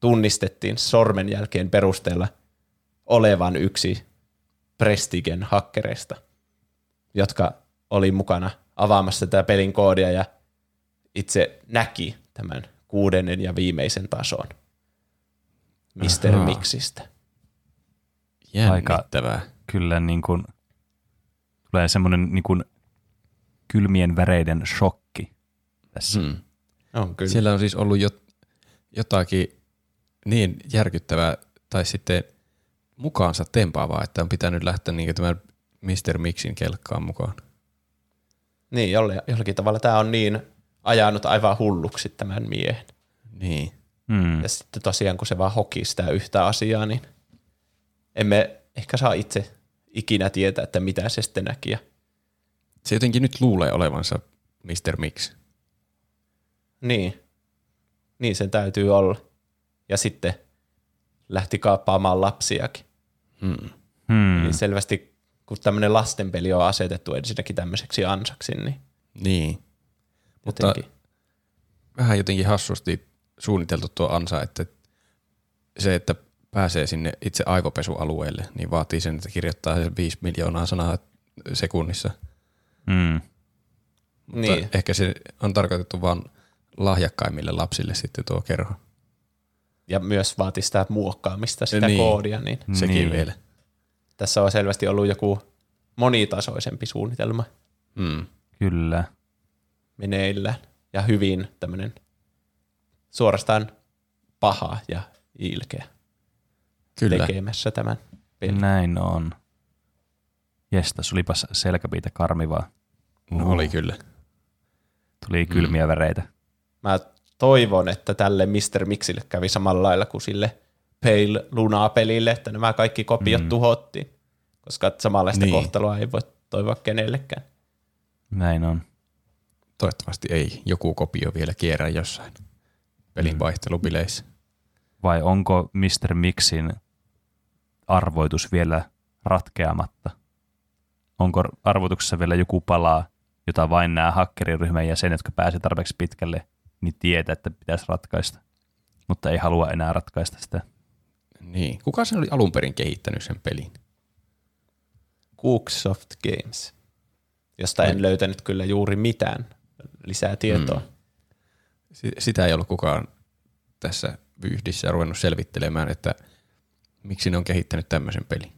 tunnistettiin sormenjälkeen perusteella olevan yksi Prestigen hakkereista, jotka oli mukana avaamassa tätä pelin koodia ja itse näki tämän kuudennen ja viimeisen tason Mr. Ahaa. Mixistä. Jännittävää. Kyllä niin kuin, tulee semmoinen niin kuin kylmien väreiden shokki tässä. Hmm. On kyllä. Siellä on siis ollut jo, jotakin niin järkyttävää tai sitten mukaansa tempaavaa, että on pitänyt lähteä niin tämän Mr. Mixin kelkkaan mukaan. Niin, jolle- jollakin tavalla tämä on niin ajanut aivan hulluksi tämän miehen. Niin. Mm. Ja sitten tosiaan, kun se vaan hoki sitä yhtä asiaa, niin emme ehkä saa itse ikinä tietää, että mitä se sitten näki. Se jotenkin nyt luulee olevansa Mr. Mix. Niin. Niin sen täytyy olla. Ja sitten lähti kaappaamaan lapsiakin. Hmm. Hmm. Eli selvästi, kun tämmöinen lastenpeli on asetettu ensinnäkin tämmöiseksi ansaksi, niin Niin. Mutta jotenkin. vähän jotenkin hassusti suunniteltu tuo ansa, että se, että pääsee sinne itse aivopesualueelle, niin vaatii sen, että kirjoittaa sen 5 miljoonaa sanaa sekunnissa. Mm. Mutta Niin. ehkä se on tarkoitettu vain lahjakkaimmille lapsille sitten tuo kerho. Ja myös vaati sitä muokkaamista, sitä Niin. koodia, niin Sekin Niin. vielä. tässä on selvästi ollut joku monitasoisempi suunnitelma Mm. Kyllä. meneillään. Ja hyvin tämmöinen suorastaan paha ja ilkeä Kyllä. tekemässä tämän pelin. Näin on. Jestas, olipas selkäpiitä karmivaa. No, oli kyllä. Tuli kylmiä mm. väreitä. Mä toivon, että tälle Mr. Mixille kävi samalla lailla kuin sille Pale Luna-pelille, että nämä kaikki kopiot mm. tuhottiin, koska samanlaista Niin. kohtelua ei voi toivoa kenellekään. Näin on. Toivottavasti ei joku kopio vielä kierrä jossain pelin Mm. vaihtelubileissä. Vai onko Mr. Mixin arvoitus vielä ratkeamatta? Onko arvoituksessa vielä joku palaa, jota vain nämä hakkeriryhmän jäsenet, jotka pääsevät tarpeeksi pitkälle, niin tietää, että pitäisi ratkaista, mutta ei halua enää ratkaista sitä. Niin. Kuka sen oli alun perin kehittänyt sen pelin? Cooksoft Games, josta en löytänyt kyllä juuri mitään lisää tietoa. Mm. Si- Sitä ei ollut kukaan tässä vyyhdissä ruvennut selvittelemään, että miksi ne on kehittänyt tämmöisen pelin.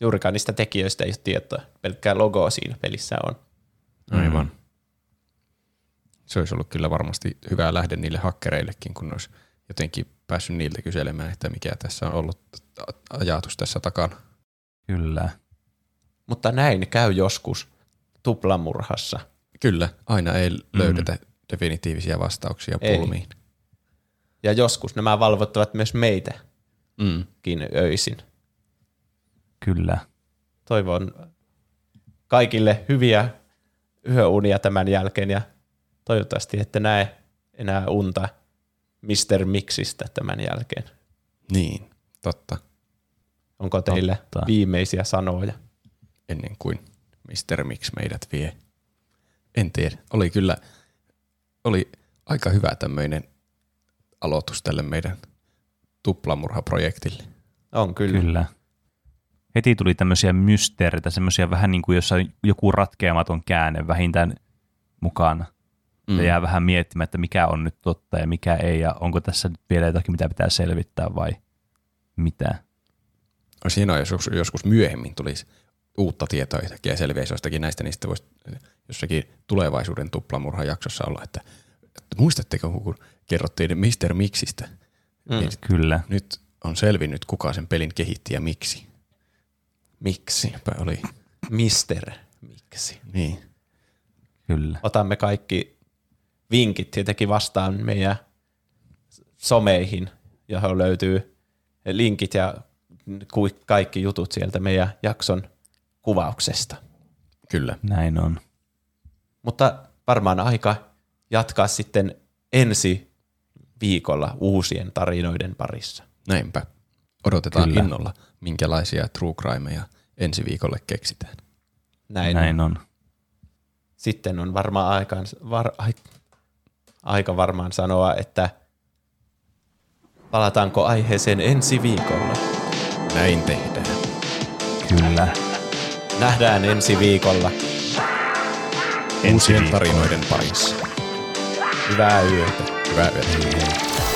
Juurikaan niistä tekijöistä ei ole tietoa. Pelkkää logo siinä pelissä on. Aivan. Se olisi ollut kyllä varmasti hyvä lähde niille hakkereillekin, kun olisi jotenkin päässyt niiltä kyselemään, että mikä tässä on ollut ajatus tässä takana. Kyllä. Mutta näin käy joskus tuplamurhassa. Kyllä, aina ei löydetä mm. definitiivisia vastauksia Ei. pulmiin. Ja joskus nämä valvottavat myös meitä Mm. öisin. Kyllä. Toivon kaikille hyviä yöunia tämän jälkeen ja toivottavasti ette näe enää unta Mr. Mixistä tämän jälkeen. Niin, totta. Onko teille Totta. viimeisiä sanoja? Ennen kuin Mr. Mix meidät vie. En tiedä. Oli kyllä, oli aika hyvä tämmöinen aloitus tälle meidän tuplamurhaprojektille. On kyllä. Kyllä. Heti tuli tämmöisiä mysteereitä, semmoisia vähän niin kuin jossa on joku ratkeamaton käänne vähintään mukana. Mm. Ja jää vähän miettimään, että mikä on nyt totta ja mikä ei, ja onko tässä nyt vielä jotakin, mitä pitää selvittää vai mitä. Olisi hienoa, jos joskus- joskus myöhemmin tulisi uutta tietoa yhtäkkiä ja selviäisi jostakin näistä, niin sitten voisi jossakin tulevaisuuden tuplamurhajaksossa olla, että, että muistatteko, kun kerrottiin Mr. Mixistä, mm. niin Kyllä. nyt on selvinnyt, kuka sen pelin kehitti ja miksi. Miksi? Oli. Mister Miksi? Niin. Kyllä. Otamme kaikki vinkit tietenkin vastaan meidän someihin, johon löytyy linkit ja kaikki jutut sieltä meidän jakson kuvauksesta. Kyllä. Näin on. Mutta varmaan aika jatkaa sitten ensi viikolla uusien tarinoiden parissa. Näinpä. Odotetaan Kyllä. Innolla, minkälaisia true crimeja ensi viikolle keksitään. Näin, Näin on. Sitten on varmaan aikaan, var, ai, aika varmaan sanoa, että palataanko aiheeseen ensi viikolla. Näin tehdään. Kyllä. Nähdään ensi viikolla. Ensi Uusien tarinoiden parissa. Hyvää yötä. Hyvää yötä.